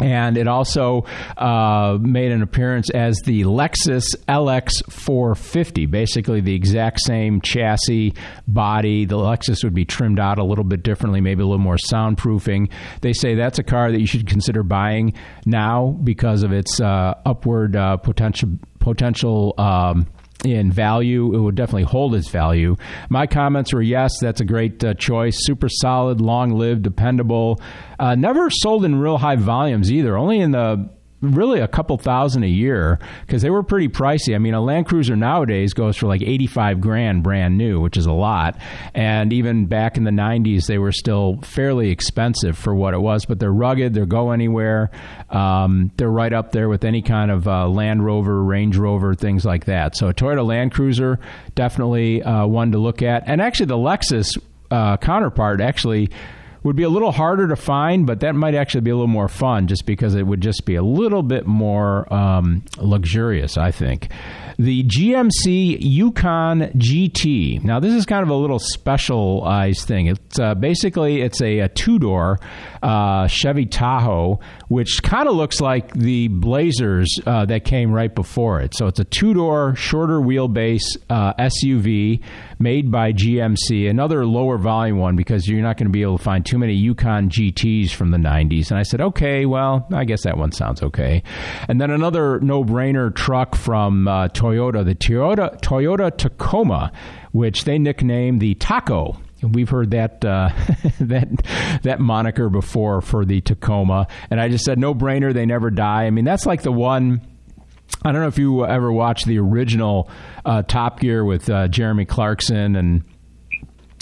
S2: and it also uh, made an appearance as the Lexus LX 450, basically the exact same chassis, body. The Lexus would be trimmed out a little bit differently, maybe a little more soundproofing. They say that's a car that you should consider buying now because of its uh, upward uh, potential potential. Um, in value. It would definitely hold its value. My comments were yes, that's a great uh, choice. Super solid, long lived, dependable. Uh, never sold in real high volumes either. Only in the really a couple thousand a year because they were pretty pricey. I mean, a Land Cruiser nowadays goes for like 85 grand brand new, which is a lot. And even back in the 90s, they were still fairly expensive for what it was, but they're rugged, they're go anywhere. Um, they're right up there with any kind of uh, Land Rover, Range Rover, things like that. So a Toyota Land Cruiser, definitely uh, one to look at. And actually, the Lexus uh, counterpart actually would be a little harder to find, but that might actually be a little more fun just because it would just be a little bit more um, luxurious, I think. The GMC Yukon GT. Now, this is kind of a little specialized thing. It's uh, basically it's a, a two door uh, Chevy Tahoe, which kind of looks like the Blazers uh, that came right before it. So it's a two door, shorter wheelbase uh, SUV made by GMC, another lower volume one because you're not going to be able to find too many Yukon GTs from the 90s. And I said, okay, well, I guess that one sounds okay. And then another no brainer truck from uh, Toyota, the Toyota, Toyota Tacoma, which they nicknamed the Taco. We've heard that uh, that that moniker before for the Tacoma, and I just said no brainer. They never die. I mean, that's like the one I don't know if you ever watched the original uh, Top Gear with uh, Jeremy Clarkson and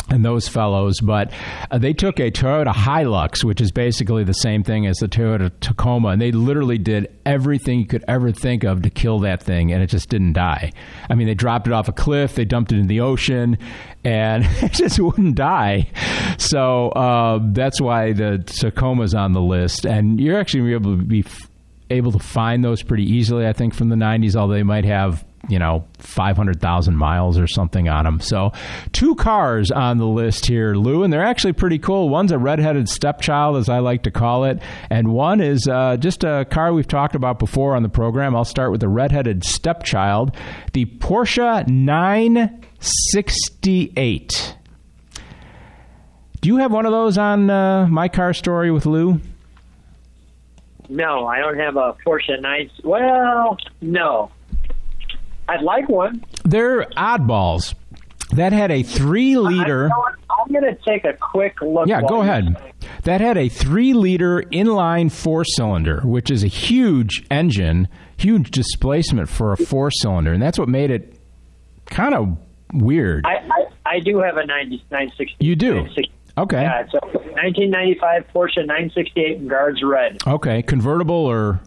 S2: and those fellows, but uh, they took a Toyota Hilux, which is basically the same thing as the Toyota Tacoma, and they literally did everything you could ever think of to kill that thing, and it just didn't die. I mean, they dropped it off a cliff, they dumped it in the ocean, and it just wouldn't die. So uh, that's why the Tacoma's on the list, and you're actually able to be able to find those pretty easily, I think, from the 90s, although they might have, you know, 500,000 miles or something on them. So, two cars on the list here, Lou, and they're actually pretty cool. One's a redheaded stepchild, as I like to call it, and one is uh, just a car we've talked about before on the program. I'll start with the redheaded stepchild, the Porsche 968. Do you have one of those on uh, My Car Story with Lou?
S4: No, I don't have a Porsche 9. Well, no. I'd like one.
S2: They're oddballs. That had a three liter.
S4: I'm going to take a quick look.
S2: Yeah, go ahead. That had a three liter inline four cylinder, which is a huge engine, huge displacement for a four cylinder. And that's what made it kind of weird.
S4: I, I, I do have a 90, 960.
S2: You do?
S4: 960.
S2: Okay.
S4: Yeah, it's a 1995 Porsche 968 in Guards Red.
S2: Okay. Convertible or?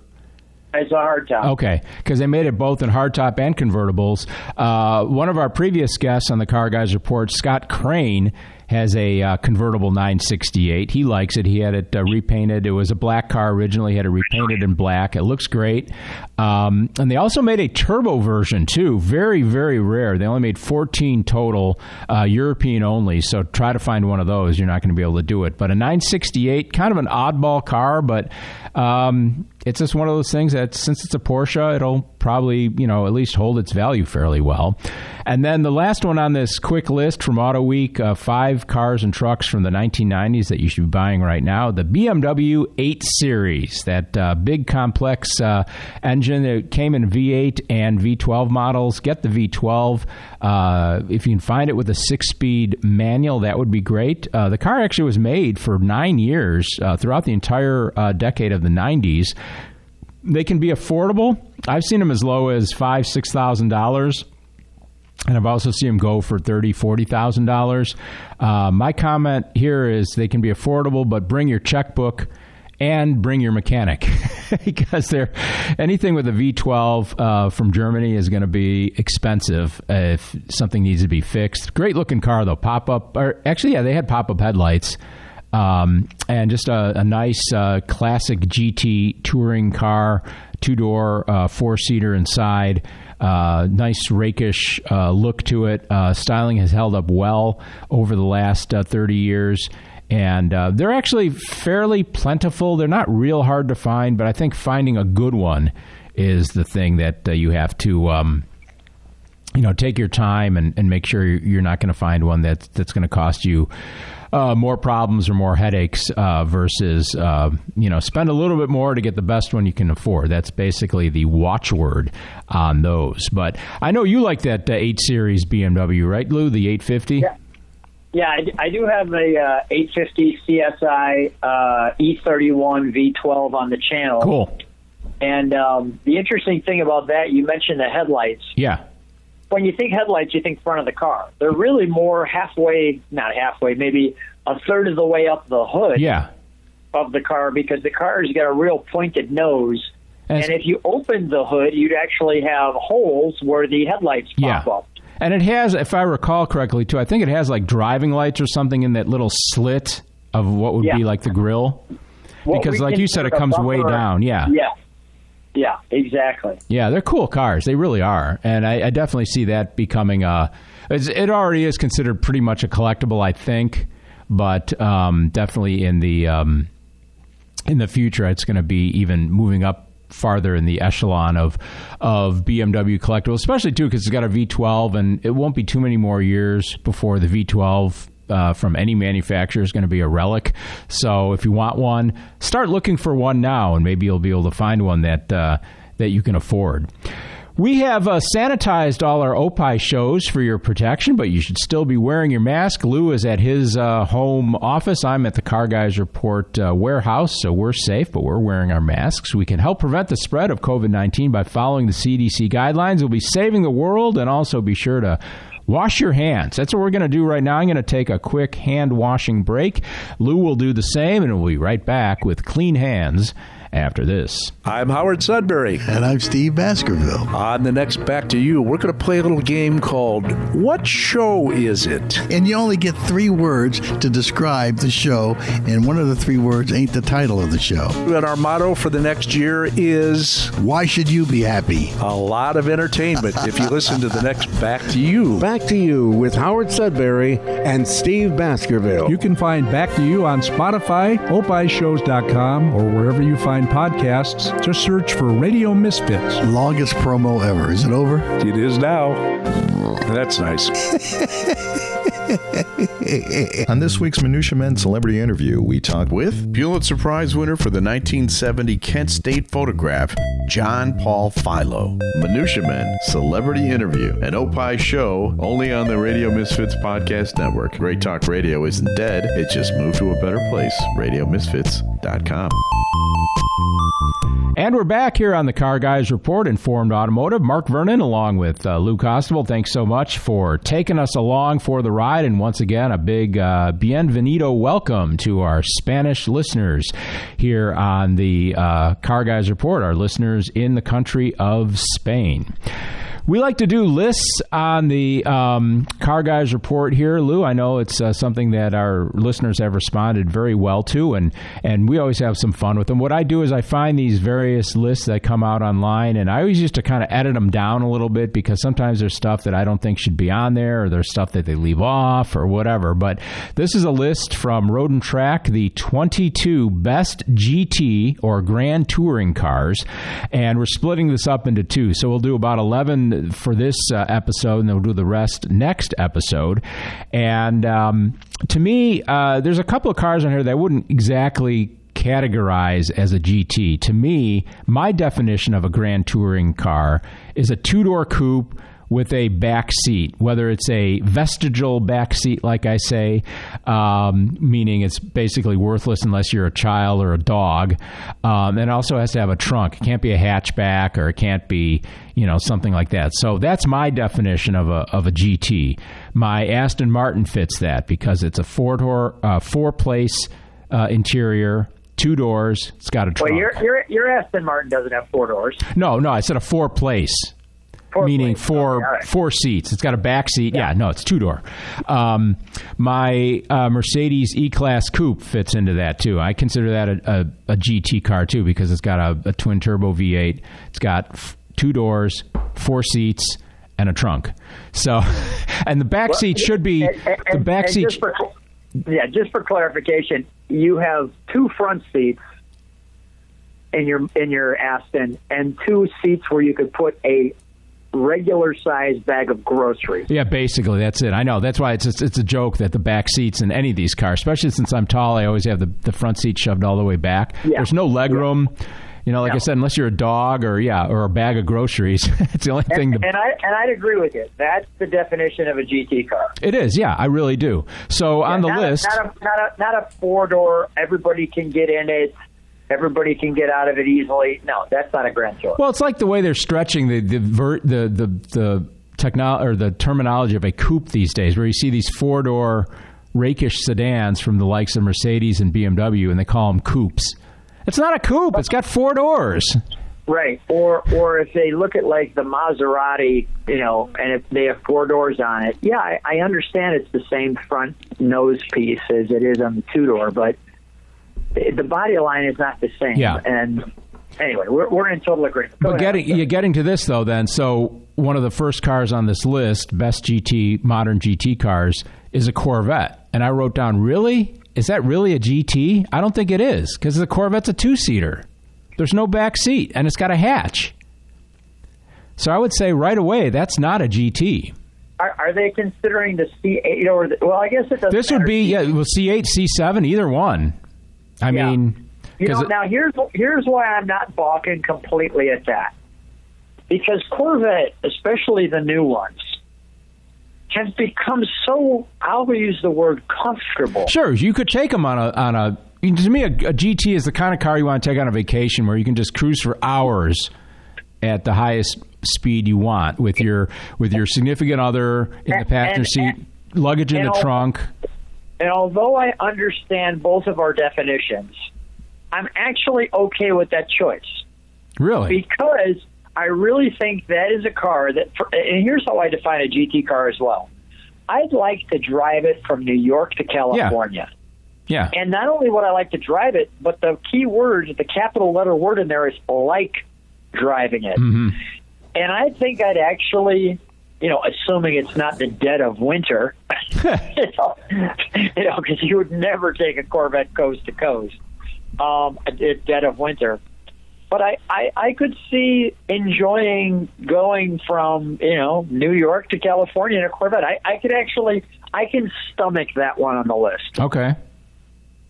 S4: It's a hardtop.
S2: Okay, because they made it both in hardtop and convertibles. Uh, one of our previous guests on the Car Guys Report, Scott Crane, has a uh, convertible 968. He likes it. He had it uh, repainted. It was a black car originally. He had it repainted in black. It looks great. Um, and they also made a turbo version too. Very, very rare. They only made 14 total, uh, European only. So try to find one of those. You're not going to be able to do it. But a 968, kind of an oddball car, but um, it's just one of those things that since it's a Porsche, it'll probably you know at least hold its value fairly well. And then the last one on this quick list from Auto Week: uh, five cars and trucks from the 1990s that you should be buying right now. The BMW 8 Series, that uh, big complex uh, engine that came in V8 and V12 models. Get the V12 uh, if you can find it with a six-speed manual. That would be great. Uh, the car actually was made for nine years uh, throughout the entire decade of the 90s they can be affordable. I've seen them as low as five, six thousand dollars. And I've also seen them go for thirty, forty thousand uh, dollars. My comment here is they can be affordable, but bring your checkbook and bring your mechanic because they're anything with a V12 uh, from Germany is going to be expensive if something needs to be fixed. Great looking car though, pop up or actually yeah, they had pop up headlights. Um, and just a, a nice uh, classic GT touring car, two door, uh, four seater inside. Uh, nice rakish uh, look to it. Uh, styling has held up well over the last uh, 30 years. And they're actually fairly plentiful. They're not real hard to find, but I think finding a good one is the thing that you have to. Um, you know, take your time and, and make sure you're not going to find one that's that's going to cost you uh, more problems or more headaches uh, versus uh, you know spend a little bit more to get the best one you can afford. That's basically the watchword on those. But I know you like that uh, eight series BMW, right, Lou? The 850.
S4: Yeah. Yeah, I, I do have a uh, 850 CSI uh, E31 V12 on the channel.
S2: Cool.
S4: And um, the interesting thing about that, you mentioned the headlights.
S2: Yeah
S4: when you think headlights, you think front of the car. They're really more halfway, not halfway, maybe a third of the way up the hood
S2: yeah.
S4: of the car because the car's got a real pointed nose. And, and if you open the hood, you'd actually have holes where the headlights pop
S2: yeah.
S4: up.
S2: And it has, if I recall correctly, too, I think it has like driving lights or something in that little slit of what would
S4: Yeah.
S2: be like the grill?
S4: What
S2: Because, like you said, it comes way down. Yeah.
S4: Yeah. Yeah, exactly.
S2: Yeah, they're cool cars. They really are, and I, I definitely see that becoming a. It's, it already is considered pretty much a collectible, I think, but um, definitely in the um, in the future, it's going to be even moving up farther in the echelon of of BMW collectibles, especially too because it's got a V12, and it won't be too many more years before the V12 uh, from any manufacturer is going to be a relic. So if you want one, start looking for one now, and maybe you'll be able to find one that uh, that you can afford. We have uh, sanitized all our Opie shows for your protection, but you should still be wearing your mask. Lou is at his uh, home office. I'm at the Car Guys Report uh, warehouse, so we're safe, but we're wearing our masks. We can help prevent the spread of COVID 19 by following the CDC guidelines. We'll be saving the world, and also be sure to Wash your hands. That's what we're going to do right now. I'm going to take a quick hand washing break. Lou will do the same, and we'll be right back with clean hands after this.
S5: I'm Howard Sudbury.
S6: And I'm Steve Baskerville.
S5: On the next Back to You, we're going to play a little game called What Show Is It?
S6: And you only get three words to describe the show, and one of the three words ain't the title of the show.
S5: And our motto for the next year is
S6: Why should you be happy?
S5: a lot of entertainment if you listen to the next Back to You.
S7: Back to you with Howard Sudbury and Steve Baskerville.
S8: You can find Back to You on Spotify, opieshows.com, or wherever you find podcasts. Just search for Radio Misfits.
S6: Longest promo ever. Is it over?
S5: It is now. That's nice.
S9: On this week's Minutia Men Celebrity Interview, we talked
S3: With Pulitzer Prize winner for the 1970 Kent State photograph, John Paul Filo. Minutia Men Celebrity Interview, an Opie show only on the Radio Misfits Podcast Network. Great Talk Radio isn't dead, it just moved to a better place. RadioMisfits.com.
S2: And we're back here on the Car Guys Report, Informed Automotive. Mark Vernon, along with uh, Lou Costabile, thanks so much for taking us along for the ride. And once again, a big uh, bienvenido welcome to our Spanish listeners here on the uh, Car Guys Report, our listeners in the country of Spain. We like to do lists on the um, Car Guys Report here, Lou. I know it's uh, something that our listeners have responded very well to, and and we always have some fun with them. What I do is I find these various lists that come out online, and I always used to kind of edit them down a little bit because sometimes there's stuff that I don't think should be on there, or there's stuff that they leave off, or whatever. But this is a list from Road and Track, the 22 best GT or Grand Touring cars, and we're splitting this up into two. So we'll do about 11 for this uh, episode, and then we'll do the rest next episode. And um, to me, uh, there's a couple of cars on here that I wouldn't exactly categorize as a GT. To me, my definition of a Grand Touring car is a two door coupe with a back seat, whether it's a vestigial back seat, like I say, um, meaning it's basically worthless unless you're a child or a dog. Um, and it also has to have a trunk. It can't be a hatchback or it can't be, you know, something like that. So that's my definition of a of a GT. My Aston Martin fits that because it's a four door, uh, four place uh, interior. Two doors. It's got a trunk.
S4: Well, your your your Aston Martin doesn't have four doors.
S2: no, no, I said a four place
S4: Four
S2: meaning four four seats. It's got a back seat. Yeah, no, it's two door. Um, my uh, Mercedes E Class Coupe fits into that too. I consider that a, a, a GT car too because it's got a, a twin turbo V8. It's got f- two doors, four seats. And a trunk, so, and the back seat should be
S4: And- and-
S2: the back
S4: and
S2: seat.
S4: Just for, yeah, just for clarification, you have two front seats in your in your Aston, and two seats where you could put a regular sized bag of groceries.
S2: Yeah, basically that's it. I know that's why it's it's, it's a joke that the back seats in any of these cars, especially since I'm tall, I always have the, the front seat shoved all the way back.
S4: Yeah.
S2: There's no leg room. You know, like I said, unless you're a dog or yeah, or a bag of groceries, it's the only thing.
S4: And,
S2: The,
S4: and I and I'd agree with you. That's the definition of a GT car.
S2: it is, yeah, I really do. So on the
S4: not
S2: list,
S4: a, not a not a not a four door. Everybody can get in it. Everybody can get out of it easily. No, that's not a Grand Tour.
S2: well, it's like the way they're stretching the the ver, the the, the technol or the terminology of a coupe these days, where you see these four door rakish sedans from the likes of Mercedes and BMW, and they call them coupes. It's not a coupe. It's got four doors.
S4: Right. Or or if they look at like the Maserati, you know, and if they have four doors on it, yeah, I, I understand it's the same front nose piece as it is on the two door, but the body line is not the same.
S2: Yeah.
S4: And anyway, we're, we're in total agreement. Go
S2: But
S4: ahead.
S2: getting you're getting to this though, then so one of the first cars on this list, best GT modern GT cars, is a Corvette, and I wrote down, really, is that really a GT? I don't think it is because the Corvette's a two seater. There's no back seat, and it's got a hatch. So I would say right away that's not a GT.
S4: Are, are they considering the C8 or the, well? I guess it doesn't.
S2: This would
S4: matter.
S2: be yeah, well C8, C7, either one. I
S4: Yeah.
S2: mean,
S4: You know,
S2: it-
S4: now here's here's why I'm not balking completely at that. Because Corvette, especially the new ones, have become so I'll use the word comfortable.
S2: Sure, you could take them on a on a. To me, a, a GT is the kind of car you want to take on a vacation where you can just cruise for hours at the highest speed you want with your with your significant other in the passenger
S4: and-
S2: seat, luggage in the
S4: al-
S2: trunk.
S4: And although I understand both of our definitions, I'm actually okay with that choice.
S2: Really?
S4: because I really think that is a car that, for, and here's how I define a GT car as well. I'd like to drive it from New York to California.
S2: Yeah.
S4: And not only would I like to drive it, but the key word, the capital letter word in there is like driving it.
S2: hmm
S4: And I think I'd actually, you know, assuming it's not the dead of winter, you know, you know, because you would never take a Corvette coast to coast um, at dead of winter. But I, I, I could see enjoying going from you know New York to California in a Corvette. I, I could actually I can stomach that one on the list.
S2: Okay.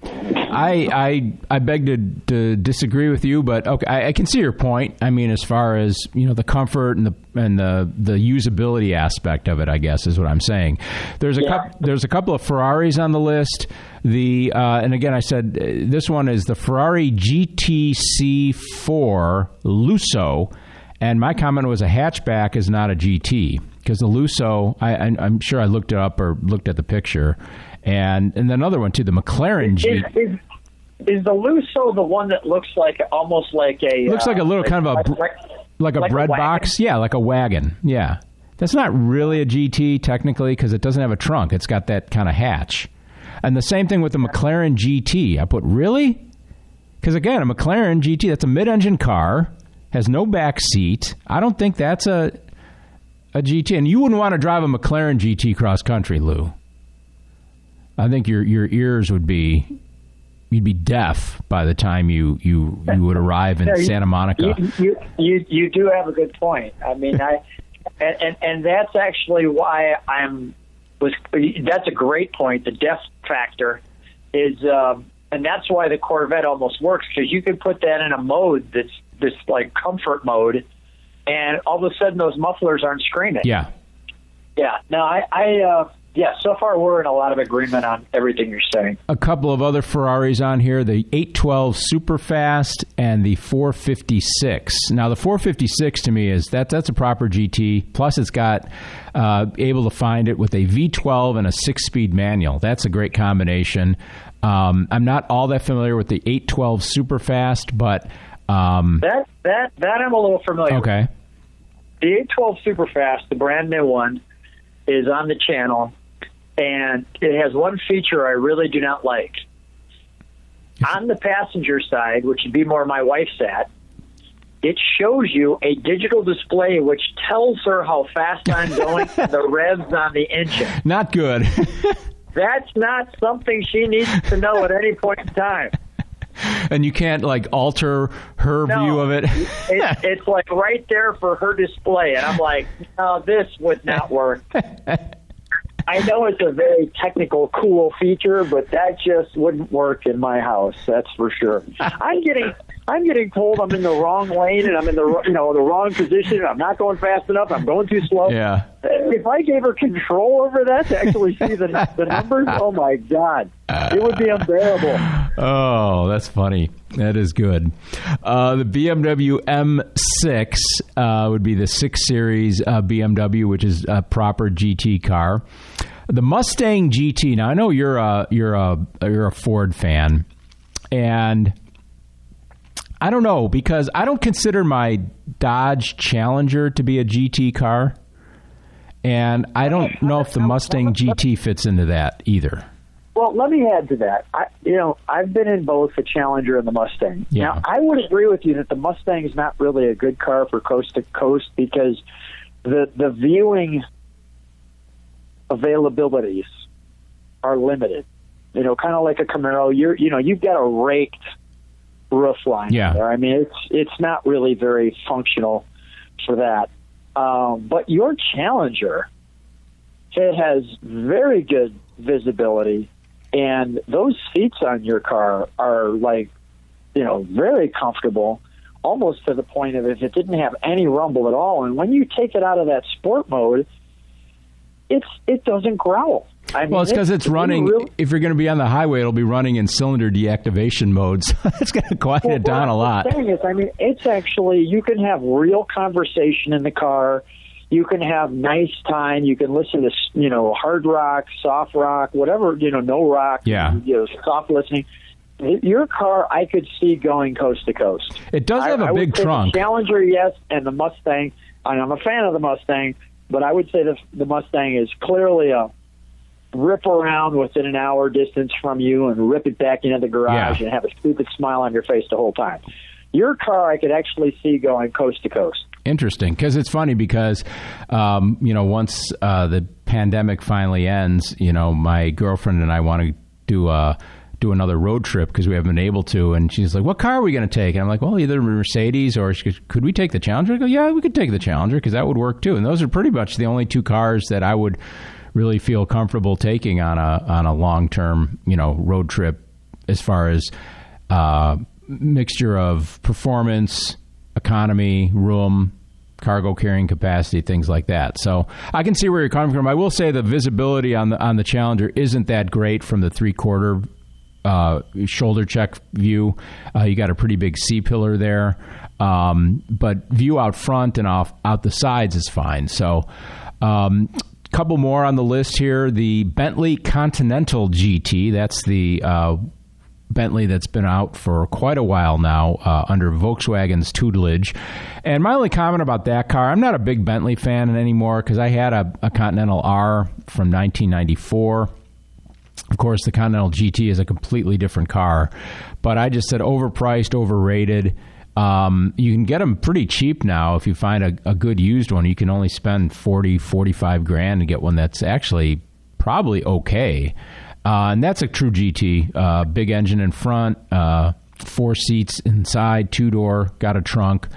S2: I I I beg to, to disagree with you, but okay, I, I can see your point. I mean, as far as you know, the comfort and the and the the usability aspect of it, I guess is what I'm saying. There's a
S4: Yeah.
S2: coup there's a couple of Ferraris on the list. The uh, and again, I said uh, this one is the Ferrari GTC4 Lusso, and my comment was a hatchback is not a GT because the Lusso, I, I, I'm sure I looked it up or looked at the picture, and and another one too, the McLaren G.
S4: Is, is, is the Lusso the one that looks like almost like a
S2: Looks like a little uh, kind of a br- like a
S4: like
S2: bread
S4: wagon?
S2: box. Yeah, like a wagon. Yeah. That's not really a GT technically because it doesn't have a trunk. It's got that kind of hatch. And the same thing with the McLaren GT. I put really? Because again, a McLaren GT, that's a mid-engine car, has no back seat. I don't think that's a a GT. And you wouldn't want to drive a McLaren GT cross country, Lou. I think your your ears would be you'd be deaf by the time you you you would arrive in
S4: Yeah, you-
S2: Santa Monica.
S4: You, you you you do have a good point. I mean, I and, and and that's actually why I'm was that's a great point. The deaf factor is, um, and that's why the Corvette almost works because you can put that in a mode that's this like comfort mode, and all of a sudden those mufflers aren't screaming.
S2: yeah.
S4: yeah. No, I, I uh, yeah. So far, we're in a lot of agreement on everything you're saying.
S2: a couple of other Ferraris on here the 812 Superfast and the 456. Now, the 456 to me is that that's a proper GT. Plus, it's got uh, able to find it with a V12 and a six speed manual. That's a great combination. Um, I'm not all that familiar with the 812 Superfast, but. Um,
S4: That that that I'm a little familiar. with.
S2: okay.
S4: The 812 Superfast, the brand new one, is on the channel, and it has one feature I really do not like. On the passenger side, which would be more my wife's at, it shows you a digital display which tells her how fast I'm going and the revs on the engine.
S2: Not good.
S4: That's not something she needs to know at any point in time.
S2: and you can't, like, alter her
S4: No.
S2: view of it.
S4: It, it's like right there for her display, and I'm like, no, this would not work. I know it's a very technical, cool feature, but that just wouldn't work in my house. That's for sure. I'm getting, I'm getting told I'm in the wrong lane and I'm in the, you know, the wrong position. I'm not going fast enough. I'm going too slow.
S2: yeah.
S4: If I gave her control over that to actually see the, the numbers, oh my god, it would be unbearable.
S2: Oh, that's funny. That is good. Uh, the BMW M6 uh, would be the 6 Series uh, BMW, which is a proper GT car. The Mustang GT. Now I know you're a you're a you're a Ford fan, and I don't know because I don't consider my Dodge Challenger to be a GT car, and I don't know if the Mustang GT fits into that either.
S4: Well, let me add to that. I, you know, I've been in both the Challenger and the Mustang.
S2: Yeah.
S4: Now, I would agree with you that the Mustang is not really a good car for coast to coast because the the viewing availabilities are limited. You know, kind of like a Camaro. You're, you know, you've got a raked roof line
S2: Yeah.
S4: there. I mean, it's it's not really very functional for that. Um, but your Challenger, it has very good visibility, and those seats on your car are like, you know, very comfortable, almost to the point of if it didn't have any rumble at all. And when you take it out of that sport mode, it's it doesn't growl. I mean,
S2: Well, it's because it's
S4: you
S2: running.
S4: really-
S2: If you're going to be on the highway, it'll be running in cylinder deactivation mode. So it's going to quiet it down a lot.
S4: The thing is, I mean, it's actually you can have real conversation in the car. You can have nice time. You can listen to you know hard rock, soft rock, whatever you know, no rock.
S2: Yeah.
S4: you know, soft listening. Your car, I could see going coast to coast.
S2: It does
S4: I-
S2: have a
S4: I would
S2: big
S4: say
S2: trunk.
S4: The Challenger, yes, and the Mustang. And I'm a fan of the Mustang, but I would say the the Mustang is clearly a rip around within an hour distance from you and rip it back into the garage
S2: Yeah.
S4: and have a stupid smile on your face the whole time. Your car, I could actually see going coast to coast.
S2: Interesting, because it's funny because, um, you know, once uh, the pandemic finally ends, you know, my girlfriend and I want to do a do another road trip because we haven't been able to, and she's like, "What car are we going to take?" And I'm like, "Well, either Mercedes or goes, could we take the Challenger?" I go, "Yeah, we could take the Challenger because that would work too." And those are pretty much the only two cars that I would really feel comfortable taking on a on a long term, you know, road trip as far as uh, mixture of performance, economy, room, cargo carrying capacity, things like that. So I can see where you're coming from. I will say the visibility on the on the Challenger isn't that great from the three quarter uh, shoulder check view. Uh, you got a pretty big C pillar there, um, but view out front and off out the sides is fine. So. Um, couple more on the list here the bentley continental gt that's the uh, Bentley that's been out for quite a while now uh, under Volkswagen's tutelage. And my only comment about that car, I'm not a big Bentley fan anymore because I had a, a Continental R from 1994. Of course, the Continental GT is a completely different car, but I just said overpriced, overrated. Um, you can get them pretty cheap now if you find a, a good used one. You can only spend 40, 45 grand to get one that's actually probably okay. Uh, and that's a true GT. Uh, big engine in front, uh, four seats inside, two door, got a trunk.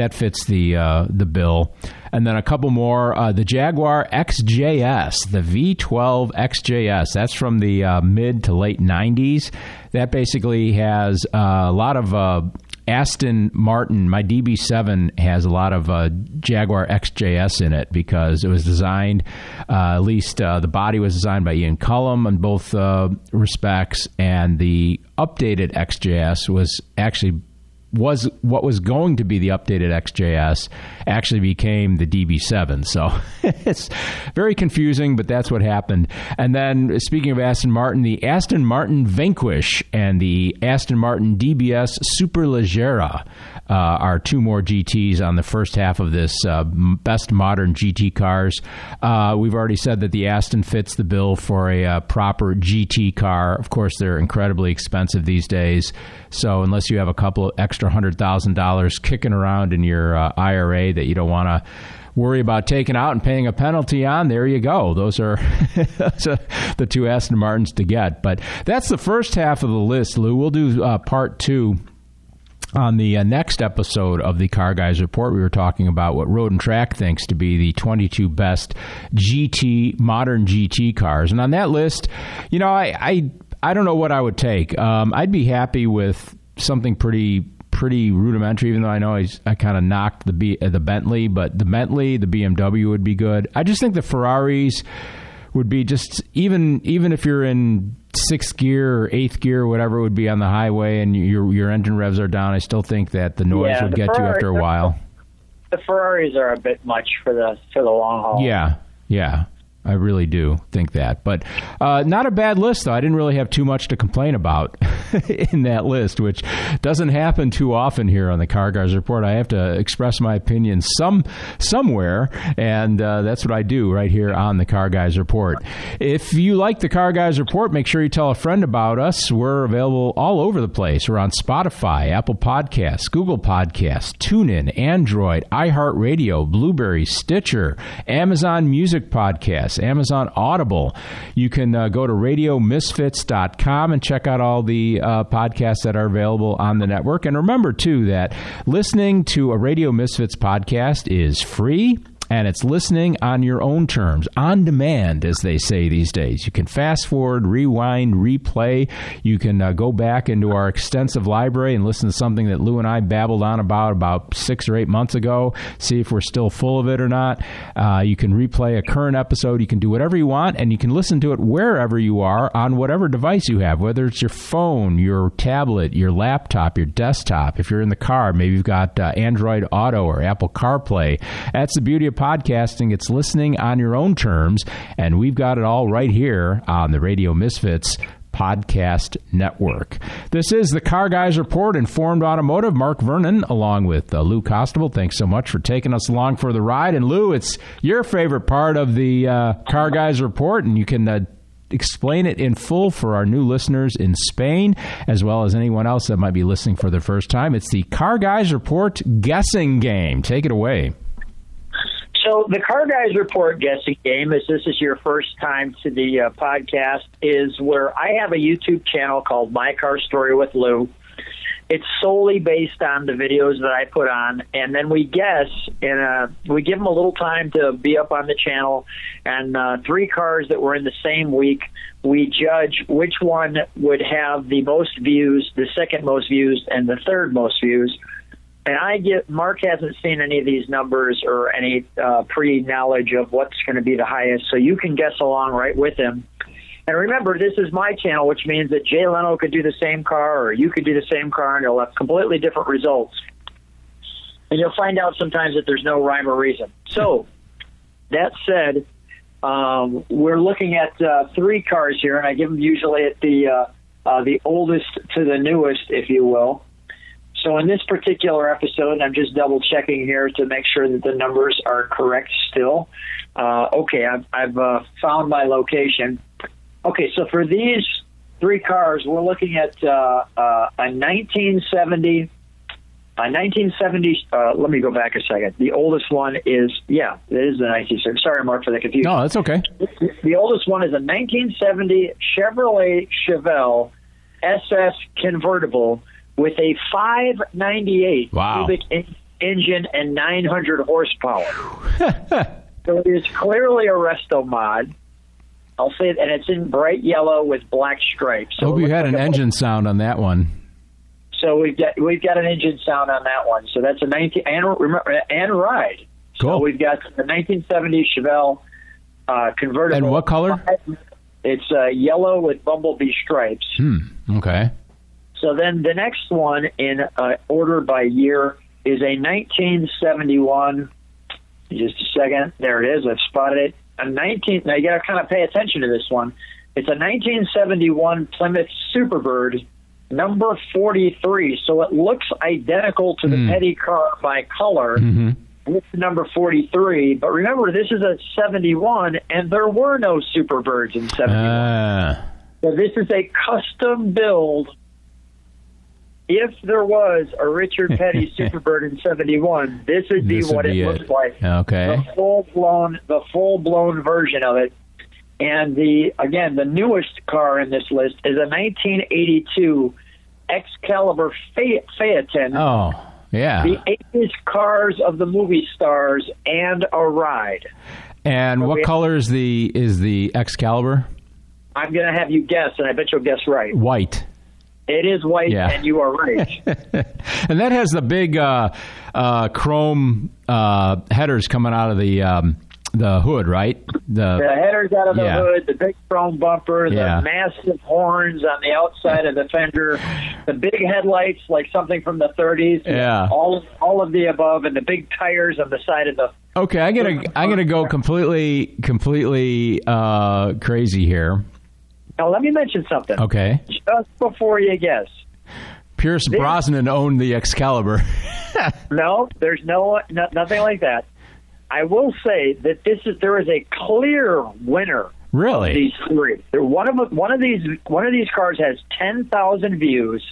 S2: That fits the uh, the bill. And then a couple more. Uh, the Jaguar XJS, the V12 XJS. That's from the uh, mid to late 90s. That basically has uh, a lot of uh, Aston Martin, my DB7 has a lot of uh, Jaguar XJS in it because it was designed, uh, at least uh, the body was designed by Ian Callum in both uh, respects, and the updated XJS was actually was what was going to be the updated XJS actually became the DB7. So it's very confusing, but that's what happened. And then speaking of Aston Martin, the Aston Martin Vanquish and the Aston Martin DBS Superleggera uh, are two more GTs on the first half of this uh, best modern GT cars. Uh, we've already said that the Aston fits the bill for a uh, proper GT car. Of course, they're incredibly expensive these days. So unless you have a couple of extra thousand dollars kicking around in your uh, IRA that you don't want to worry about taking out and paying a penalty on, there you go. Those are, those are the two Aston Martins to get. But that's the first half of the list, Lou. We'll do uh, part two on the uh, next episode of the Car Guys Report, we were talking about what Road and Track thinks to be the 22 best GT modern GT cars, and on that list, you know, I I, I don't know what I would take. Um, I'd be happy with something pretty pretty rudimentary. Even though I know I, I kind of knocked the B, uh, the Bentley, but the Bentley, the BMW would be good. I just think the Ferraris would be just even even if you're in sixth gear or eighth gear, or whatever it would be on the highway, and your your engine revs are down. I still think that the noise
S4: Yeah,
S2: would
S4: the
S2: get you after a
S4: Ferrari-
S2: while.
S4: The Ferraris are a bit much for the for the long haul.
S2: Yeah, yeah. I really do think that. But uh, not a bad list, though. I didn't really have too much to complain about in that list, which doesn't happen too often here on the Car Guys Report. I have to express my opinion some somewhere, and uh, that's what I do right here on the Car Guys Report. If you like the Car Guys Report, make sure you tell a friend about us. We're available all over the place. We're on Spotify, Apple Podcasts, Google Podcasts, TuneIn, Android, iHeartRadio, Blubrry, Stitcher, Amazon Music Podcast. Amazon Audible. You can uh, go to radiomisfits.com and check out all the uh, podcasts that are available on the network. And remember, too, that listening to a Radio Misfits podcast is free and it's listening on your own terms, on demand, as they say these days. You can fast forward, rewind, replay. You can uh, go back into our extensive library and listen to something that Lou and I babbled on about about six or eight months ago, see if we're still full of it or not. Uh, you can replay a current episode. You can do whatever you want, and you can listen to it wherever you are on whatever device you have, whether it's your phone, your tablet, your laptop, your desktop. If you're in the car, maybe you've got uh, Android Auto or Apple CarPlay. That's the beauty of podcasting. It's listening on your own terms, and we've got it all right here on the Radio Misfits Podcast Network. This is the Car Guys Report, Informed Automotive. Mark Vernon, along with uh, Lou Costabile. Thanks so much for taking us along for the ride. And Lou, it's your favorite part of the uh, Car Guys Report, and you can. Uh, explain it in full for our new listeners in Spain, as well as anyone else that might be listening for the first time. It's the Car Guys Report guessing game. Take it away.
S4: So the Car Guys Report guessing game, as this is your first time to the uh, podcast, is where I have a YouTube channel called My Car Story with Lou. It's solely based on the videos that I put on, and then we guess, and uh, we give them a little time to be up on the channel. And uh, three cars that were in the same week, we judge which one would have the most views, the second most views, and the third most views and I get Mark hasn't seen any of these numbers or any uh, pre knowledge of what's going to be the highest, so you can guess along right with him. And remember, this is my channel, which means that Jay Leno could do the same car, or you could do the same car, and you'll have completely different results. And you'll find out sometimes that there's no rhyme or reason. So, that said, um, we're looking at uh, three cars here, and I give them usually at the uh, uh, the oldest to the newest, if you will. So in this particular episode, I'm just double checking here to make sure that the numbers are correct still. Uh, okay, I've, I've uh, found my location. Okay, so for these three cars, we're looking at uh, uh a 1970. A 1970. Uh, let me go back a second. The oldest one is yeah, it is the 1970. Sorry, Mark, for the confusion.
S2: No, that's okay.
S4: The oldest one is a 1970 Chevrolet Chevelle SS convertible with a 598
S2: wow.
S4: cubic in- engine and 900 horsepower. so it is clearly a resto mod. I'll say it, and it's in bright yellow with black stripes.
S2: So Hope you had like an engine sound on that one.
S4: So we've got we've got an engine sound on that one. So that's a 19 and remember and ride.
S2: Cool.
S4: So we've got the 1970 Chevelle uh, convertible.
S2: And what color?
S4: It's uh, yellow with bumblebee stripes.
S2: Hmm. Okay.
S4: So then the next one in uh, order by year is a 1971. Just a second. There it is. I've spotted it. A 19. Now you got to kind of pay attention to this one. It's a 1971 Plymouth Superbird, number 43. So it looks identical to the
S2: Mm.
S4: petty car by color.
S2: hmm
S4: With number 43, but remember this is a 71, and there were no Superbirds in 71.
S2: Ah.
S4: So this is a custom build. If there was a Richard Petty Superbird in '71, this would be
S2: This would
S4: what
S2: be
S4: it
S2: it.
S4: looks like.
S2: Okay.
S4: The full blown, the full blown version of it. And the again, the newest car in this list is a 1982 Excalibur Phay- Phaeton.
S2: Oh, yeah.
S4: The 80s cars of the movie stars and a ride.
S2: And what
S4: we-
S2: color is the is the Excalibur?
S4: I'm going to have you guess, and I bet you'll guess right.
S2: White.
S4: It is white,
S2: Yeah.
S4: and you are right.
S2: and that has the big uh, uh, chrome uh, headers coming out of the um, the hood, right? The,
S4: the headers out of the
S2: yeah.
S4: hood, the big chrome bumper,
S2: Yeah.
S4: the massive horns on the outside of the fender, the big headlights like something from the 30s.
S2: Yeah.
S4: All all of the above, and the big tires on the side of the.
S2: Okay, I'm gonna I'm gonna go completely completely uh, crazy here.
S4: Now let me mention something.
S2: Okay,
S4: Just before you guess,
S2: Pierce Brosnan owned the Excalibur.
S4: no, there's no, no nothing like that. I will say that this is there is a clear winner.
S2: Really?
S4: These three. One of one of these one of these cars has ten thousand views.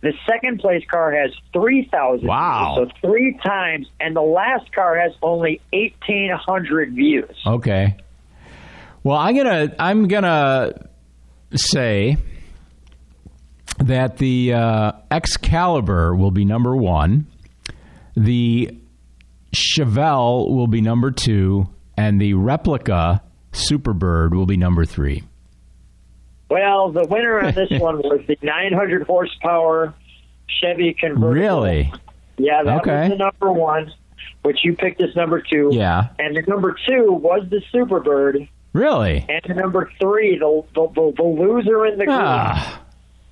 S4: The second place car has three thousand.
S2: Wow.
S4: So three times, and the last car has only eighteen hundred views.
S2: Okay. Well, I'm gonna I'm gonna say that the uh, Excalibur will be number one, the Chevelle will be number two, and the replica Superbird will be number three.
S4: Well, the winner on this one was the 900 horsepower Chevy convertible.
S2: Really?
S4: Yeah, that
S2: Okay.
S4: was the number one, which you picked as number two.
S2: Yeah.
S4: And the number two was the Superbird.
S2: Really?
S4: And number three, the the, the, the loser in the group,
S2: Ah.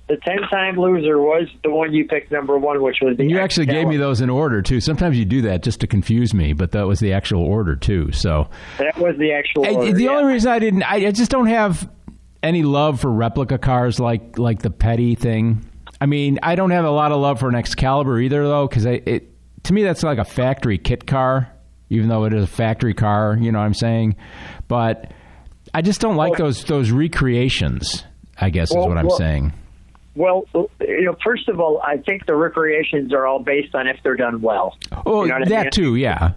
S4: the ten-time loser was the one you picked number one, which was the.
S2: And you actually gave me those in order too. Sometimes you do that just to confuse me, but that was the actual order too. So
S4: That was the actual.
S2: I-
S4: order,
S2: the
S4: yeah.
S2: only reason I didn't, I, I just don't have any love for replica cars like like the Petty thing. I mean, I don't have a lot of love for an Excalibur either, though, because it to me that's like a factory kit car, even though it is a factory car. You know what I'm saying? But I just don't like those those recreations. I guess is what I'm
S4: well-
S2: saying.
S4: Well, you know, first of all, I think the recreations are all based on if they're done well.
S2: Oh,
S4: You know what I
S2: that
S4: mean?
S2: too, yeah.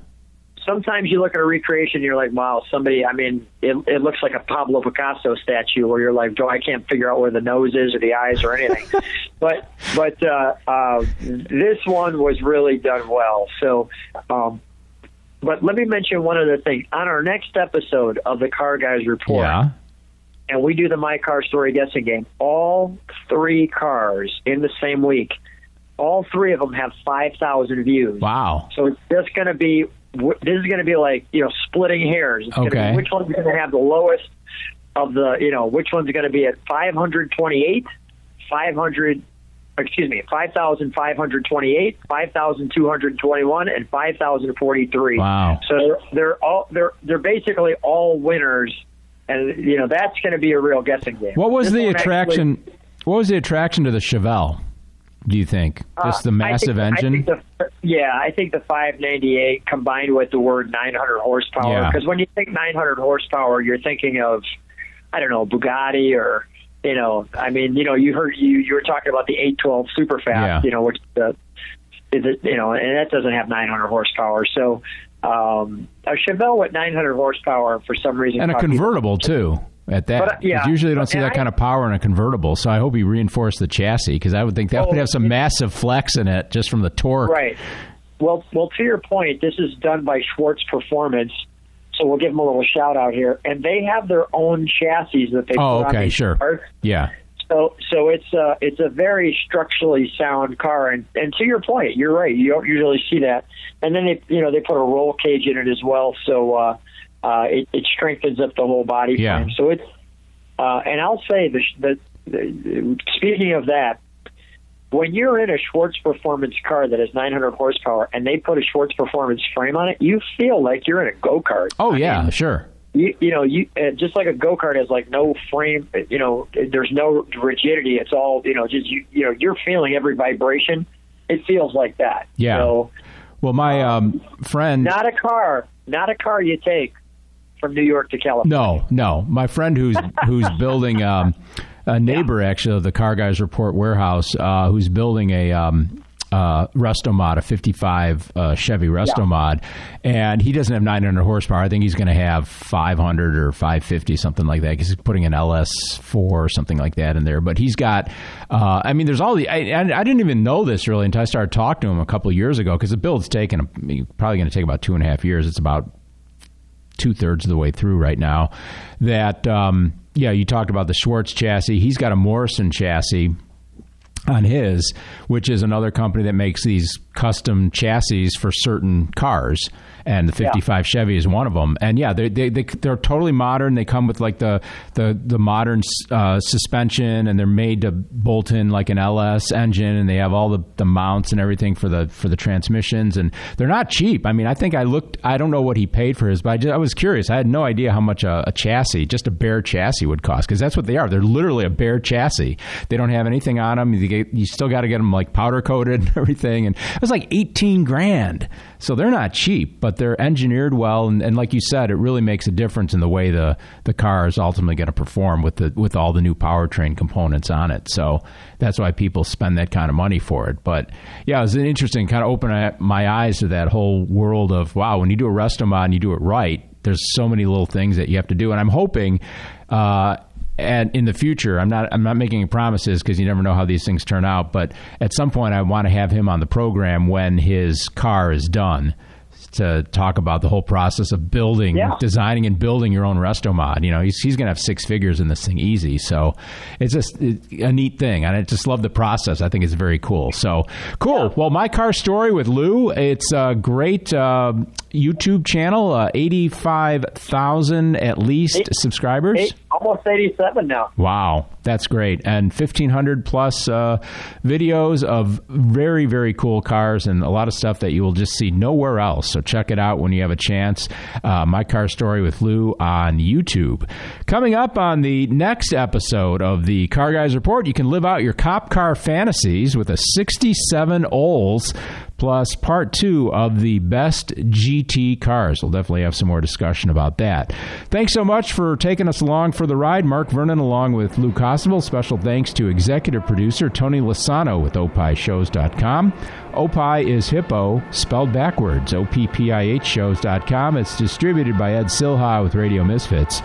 S4: sometimes you look at a recreation, you're like, wow, somebody. I mean, it, it looks like a Pablo Picasso statue, where you're like, Joe, I can't figure out where the nose is or the eyes or anything. but but uh, uh, this one was really done well. So. Um, but let me mention one other thing. On our next episode of the Car Guys Report,
S2: Yeah.
S4: and we do the My Car Story guessing game, all three cars in the same week, all three of them have 5,000 views.
S2: Wow.
S4: So it's just going to be this is going to be like you know splitting hairs. It's
S2: Okay.
S4: be which one's going to have the lowest of the you know which one's going to be at 528, 500. Excuse me, 5,528, 5,221, and 5,043.
S2: Wow.
S4: So they're, they're all they're they're basically all winners, and you know that's going to be a real guessing game.
S2: What was
S4: This
S2: the
S4: one actually-
S2: attraction? what was the attraction to the Chevelle? Do you think just the
S4: Uh, I
S2: massive
S4: think- I
S2: engine?
S4: think the, yeah, I think the 598 combined with the word 900 horsepower.
S2: Yeah.
S4: Because when you think 900 horsepower, you're thinking of, I don't know, Bugatti or, you know, I mean, you know, you heard you you were talking about the 812 Superfast,
S2: Yeah.
S4: you know, which the is it, you know, and that doesn't have 900 horsepower. So um, a Chevelle with 900 horsepower for some reason,
S2: and a
S4: people-
S2: convertible too. At that,
S4: But, uh, yeah.
S2: usually don't see
S4: And
S2: that
S4: I-
S2: kind of power in a convertible. So I hope he reinforced the chassis because I would think that
S4: Oh,
S2: would have some
S4: it-
S2: massive flex in it just from the torque.
S4: Right. Well, well, to your point, this is done by Schwartz Performance, so we'll give them a little shout out here, and they have their own chassis that they.
S2: Oh,
S4: put on
S2: okay, sure.
S4: cars.
S2: Yeah.
S4: So, so it's a it's a very structurally sound car, and and to your point, you're right. You don't usually see that, and then they you know they put a roll cage in it as well, so uh, uh, it, it strengthens up the whole body
S2: Yeah.
S4: frame. So it's uh, and I'll say the, the, the speaking of that, when you're in a Schwartz Performance car that has 900 horsepower and they put a Schwartz Performance frame on it, you feel like you're in a go kart.
S2: Oh yeah, sure.
S4: You, you know, you uh, just like a go kart has like no frame. uh, You know, there's no rigidity. It's all you know. Just you, you know, you're feeling every vibration. It feels like that.
S2: Yeah.
S4: So
S2: Well, my um, friend.
S4: not a car, not a car you take from New York to California.
S2: No, no. My friend who's who's building um, a neighbor actually of the Car Guys Report warehouse, uh, who's building a um, uh, Restomod, a '55 uh, Chevy Restomod, and he doesn't have 900 horsepower. I think he's going to have 500 or 550, something like that. Because He's putting an LS4 or something like that in there. But he's got. Uh, I mean, there's all the. I, I didn't even know this really until I started talking to him a couple of years ago because the build's taken probably going to take about two and a half years. It's about two thirds of the way through right now. That um, yeah, you talked about the Schwartz chassis. He's got a Morrison chassis on his, which is another company that makes these custom chassis for certain cars and the 55 yeah. Chevy is one of them. And yeah, they they they they're totally modern. They come with like the the the modern uh, suspension, and they're made to bolt in like an LS engine, and they have all the, the mounts and everything for the for the transmissions, and they're not cheap. I mean, I think I looked. I don't know what he paid for his, but I, just, I was curious. I had no idea how much a, a chassis, just a bare chassis, would cost because that's what they are. They're literally a bare chassis. They don't have anything on them. You, get, you still got to get them like powder coated and everything, and was like 18 grand. So they're not cheap, but they're engineered well, and, and like you said, it really makes a difference in the way the the car is ultimately going to perform with the with all the new powertrain components on it. So that's why people spend that kind of money for it. But yeah, it was an interesting kind of open my eyes to that whole world of wow, when you do a resto mod and you do it right, there's so many little things that you have to do, and I'm hoping. Uh, and in the future, I'm not I'm not making promises because you never know how these things turn out. But at some point, I want to have him on the program when his car is done to talk about the whole process of building, yeah. designing, and building your own resto mod. You know, he's he's going to have six figures in this thing easy. So it's just a neat thing, and I just love the process. I think it's very cool. So cool. Yeah. Well, my car story with Lou. It's a great uh, YouTube channel. Uh, Eighty five thousand at least eight, subscribers.
S4: Eight, almost eighty seven now.
S2: Wow. That's great. And 1,500 plus uh, videos of very, very cool cars and a lot of stuff that you will just see nowhere else. So check it out when you have a chance. Uh, My Car Story with Lou on YouTube. Coming up on the next episode of the Car Guys Report, you can live out your cop car fantasies with a 67 Olds plus part two of the best GT cars. We'll definitely have some more discussion about that. Thanks so much for taking us along for the ride. Mark Vernon along with Lou Costabile. Special thanks to executive producer Tony Lasano with opieshows.com. Opie is hippo, spelled backwards, O-P-P-I-H shows.com. It's distributed by Ed Silha with Radio Misfits.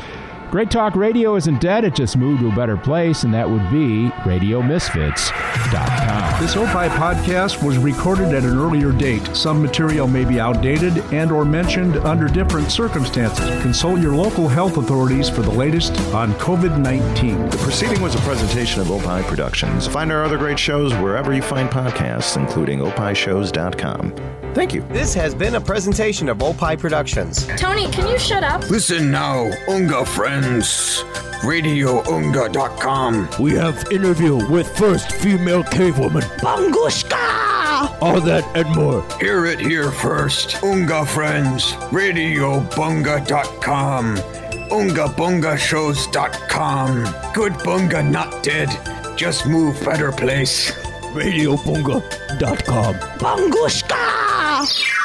S2: Great Talk Radio isn't dead, it just moved to a better place, and that would be RadioMisfits.com.
S8: This Opie podcast was recorded at an earlier date. Some material may be outdated and or mentioned under different circumstances. Consult your local health authorities for the latest on COVID-19.
S9: The proceeding was a presentation of Opie Productions. Find our other great shows wherever you find podcasts, including opieshows.com. Thank you.
S10: This has been a presentation of Opie Productions.
S11: Tony, can you shut up?
S12: Listen now, Unga friends. RadioUnga.com.
S13: We have interview with first female cavewoman,
S14: Bangushka!
S13: All that and more.
S12: Hear it here first. Unga friends. RadioBunga.com. UngaBungaShows.com. Good Bunga not dead. Just move better place.
S13: RadioBunga.com.
S14: Bangushka!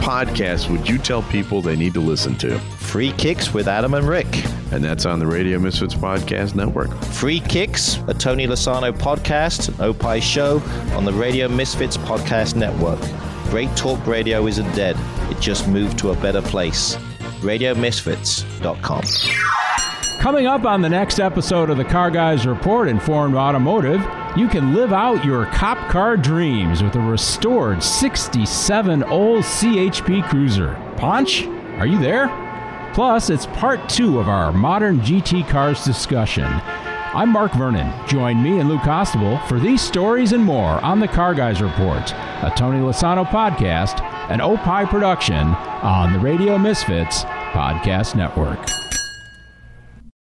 S3: podcast would you tell people they need to listen to?
S15: Free Kicks with Adam and Rick.
S3: And that's on the Radio Misfits Podcast Network.
S15: Free Kicks, a Tony Lasano podcast, an Opie show on the Radio Misfits Podcast Network. Great Talk Radio isn't dead, it just moved to a better place. RadioMisfits.com.
S2: Coming up on the next episode of the Car Guys Report Informed Automotive, you can live out your cop car dreams with a restored 67 old CHP Cruiser. Punch, are you there? Plus, it's part two of our modern GT cars discussion. I'm Mark Vernon. Join me and Lou Costabile for these stories and more on the Car Guys Report, a Tony Lasano podcast, an Opie production on the Radio Misfits Podcast Network.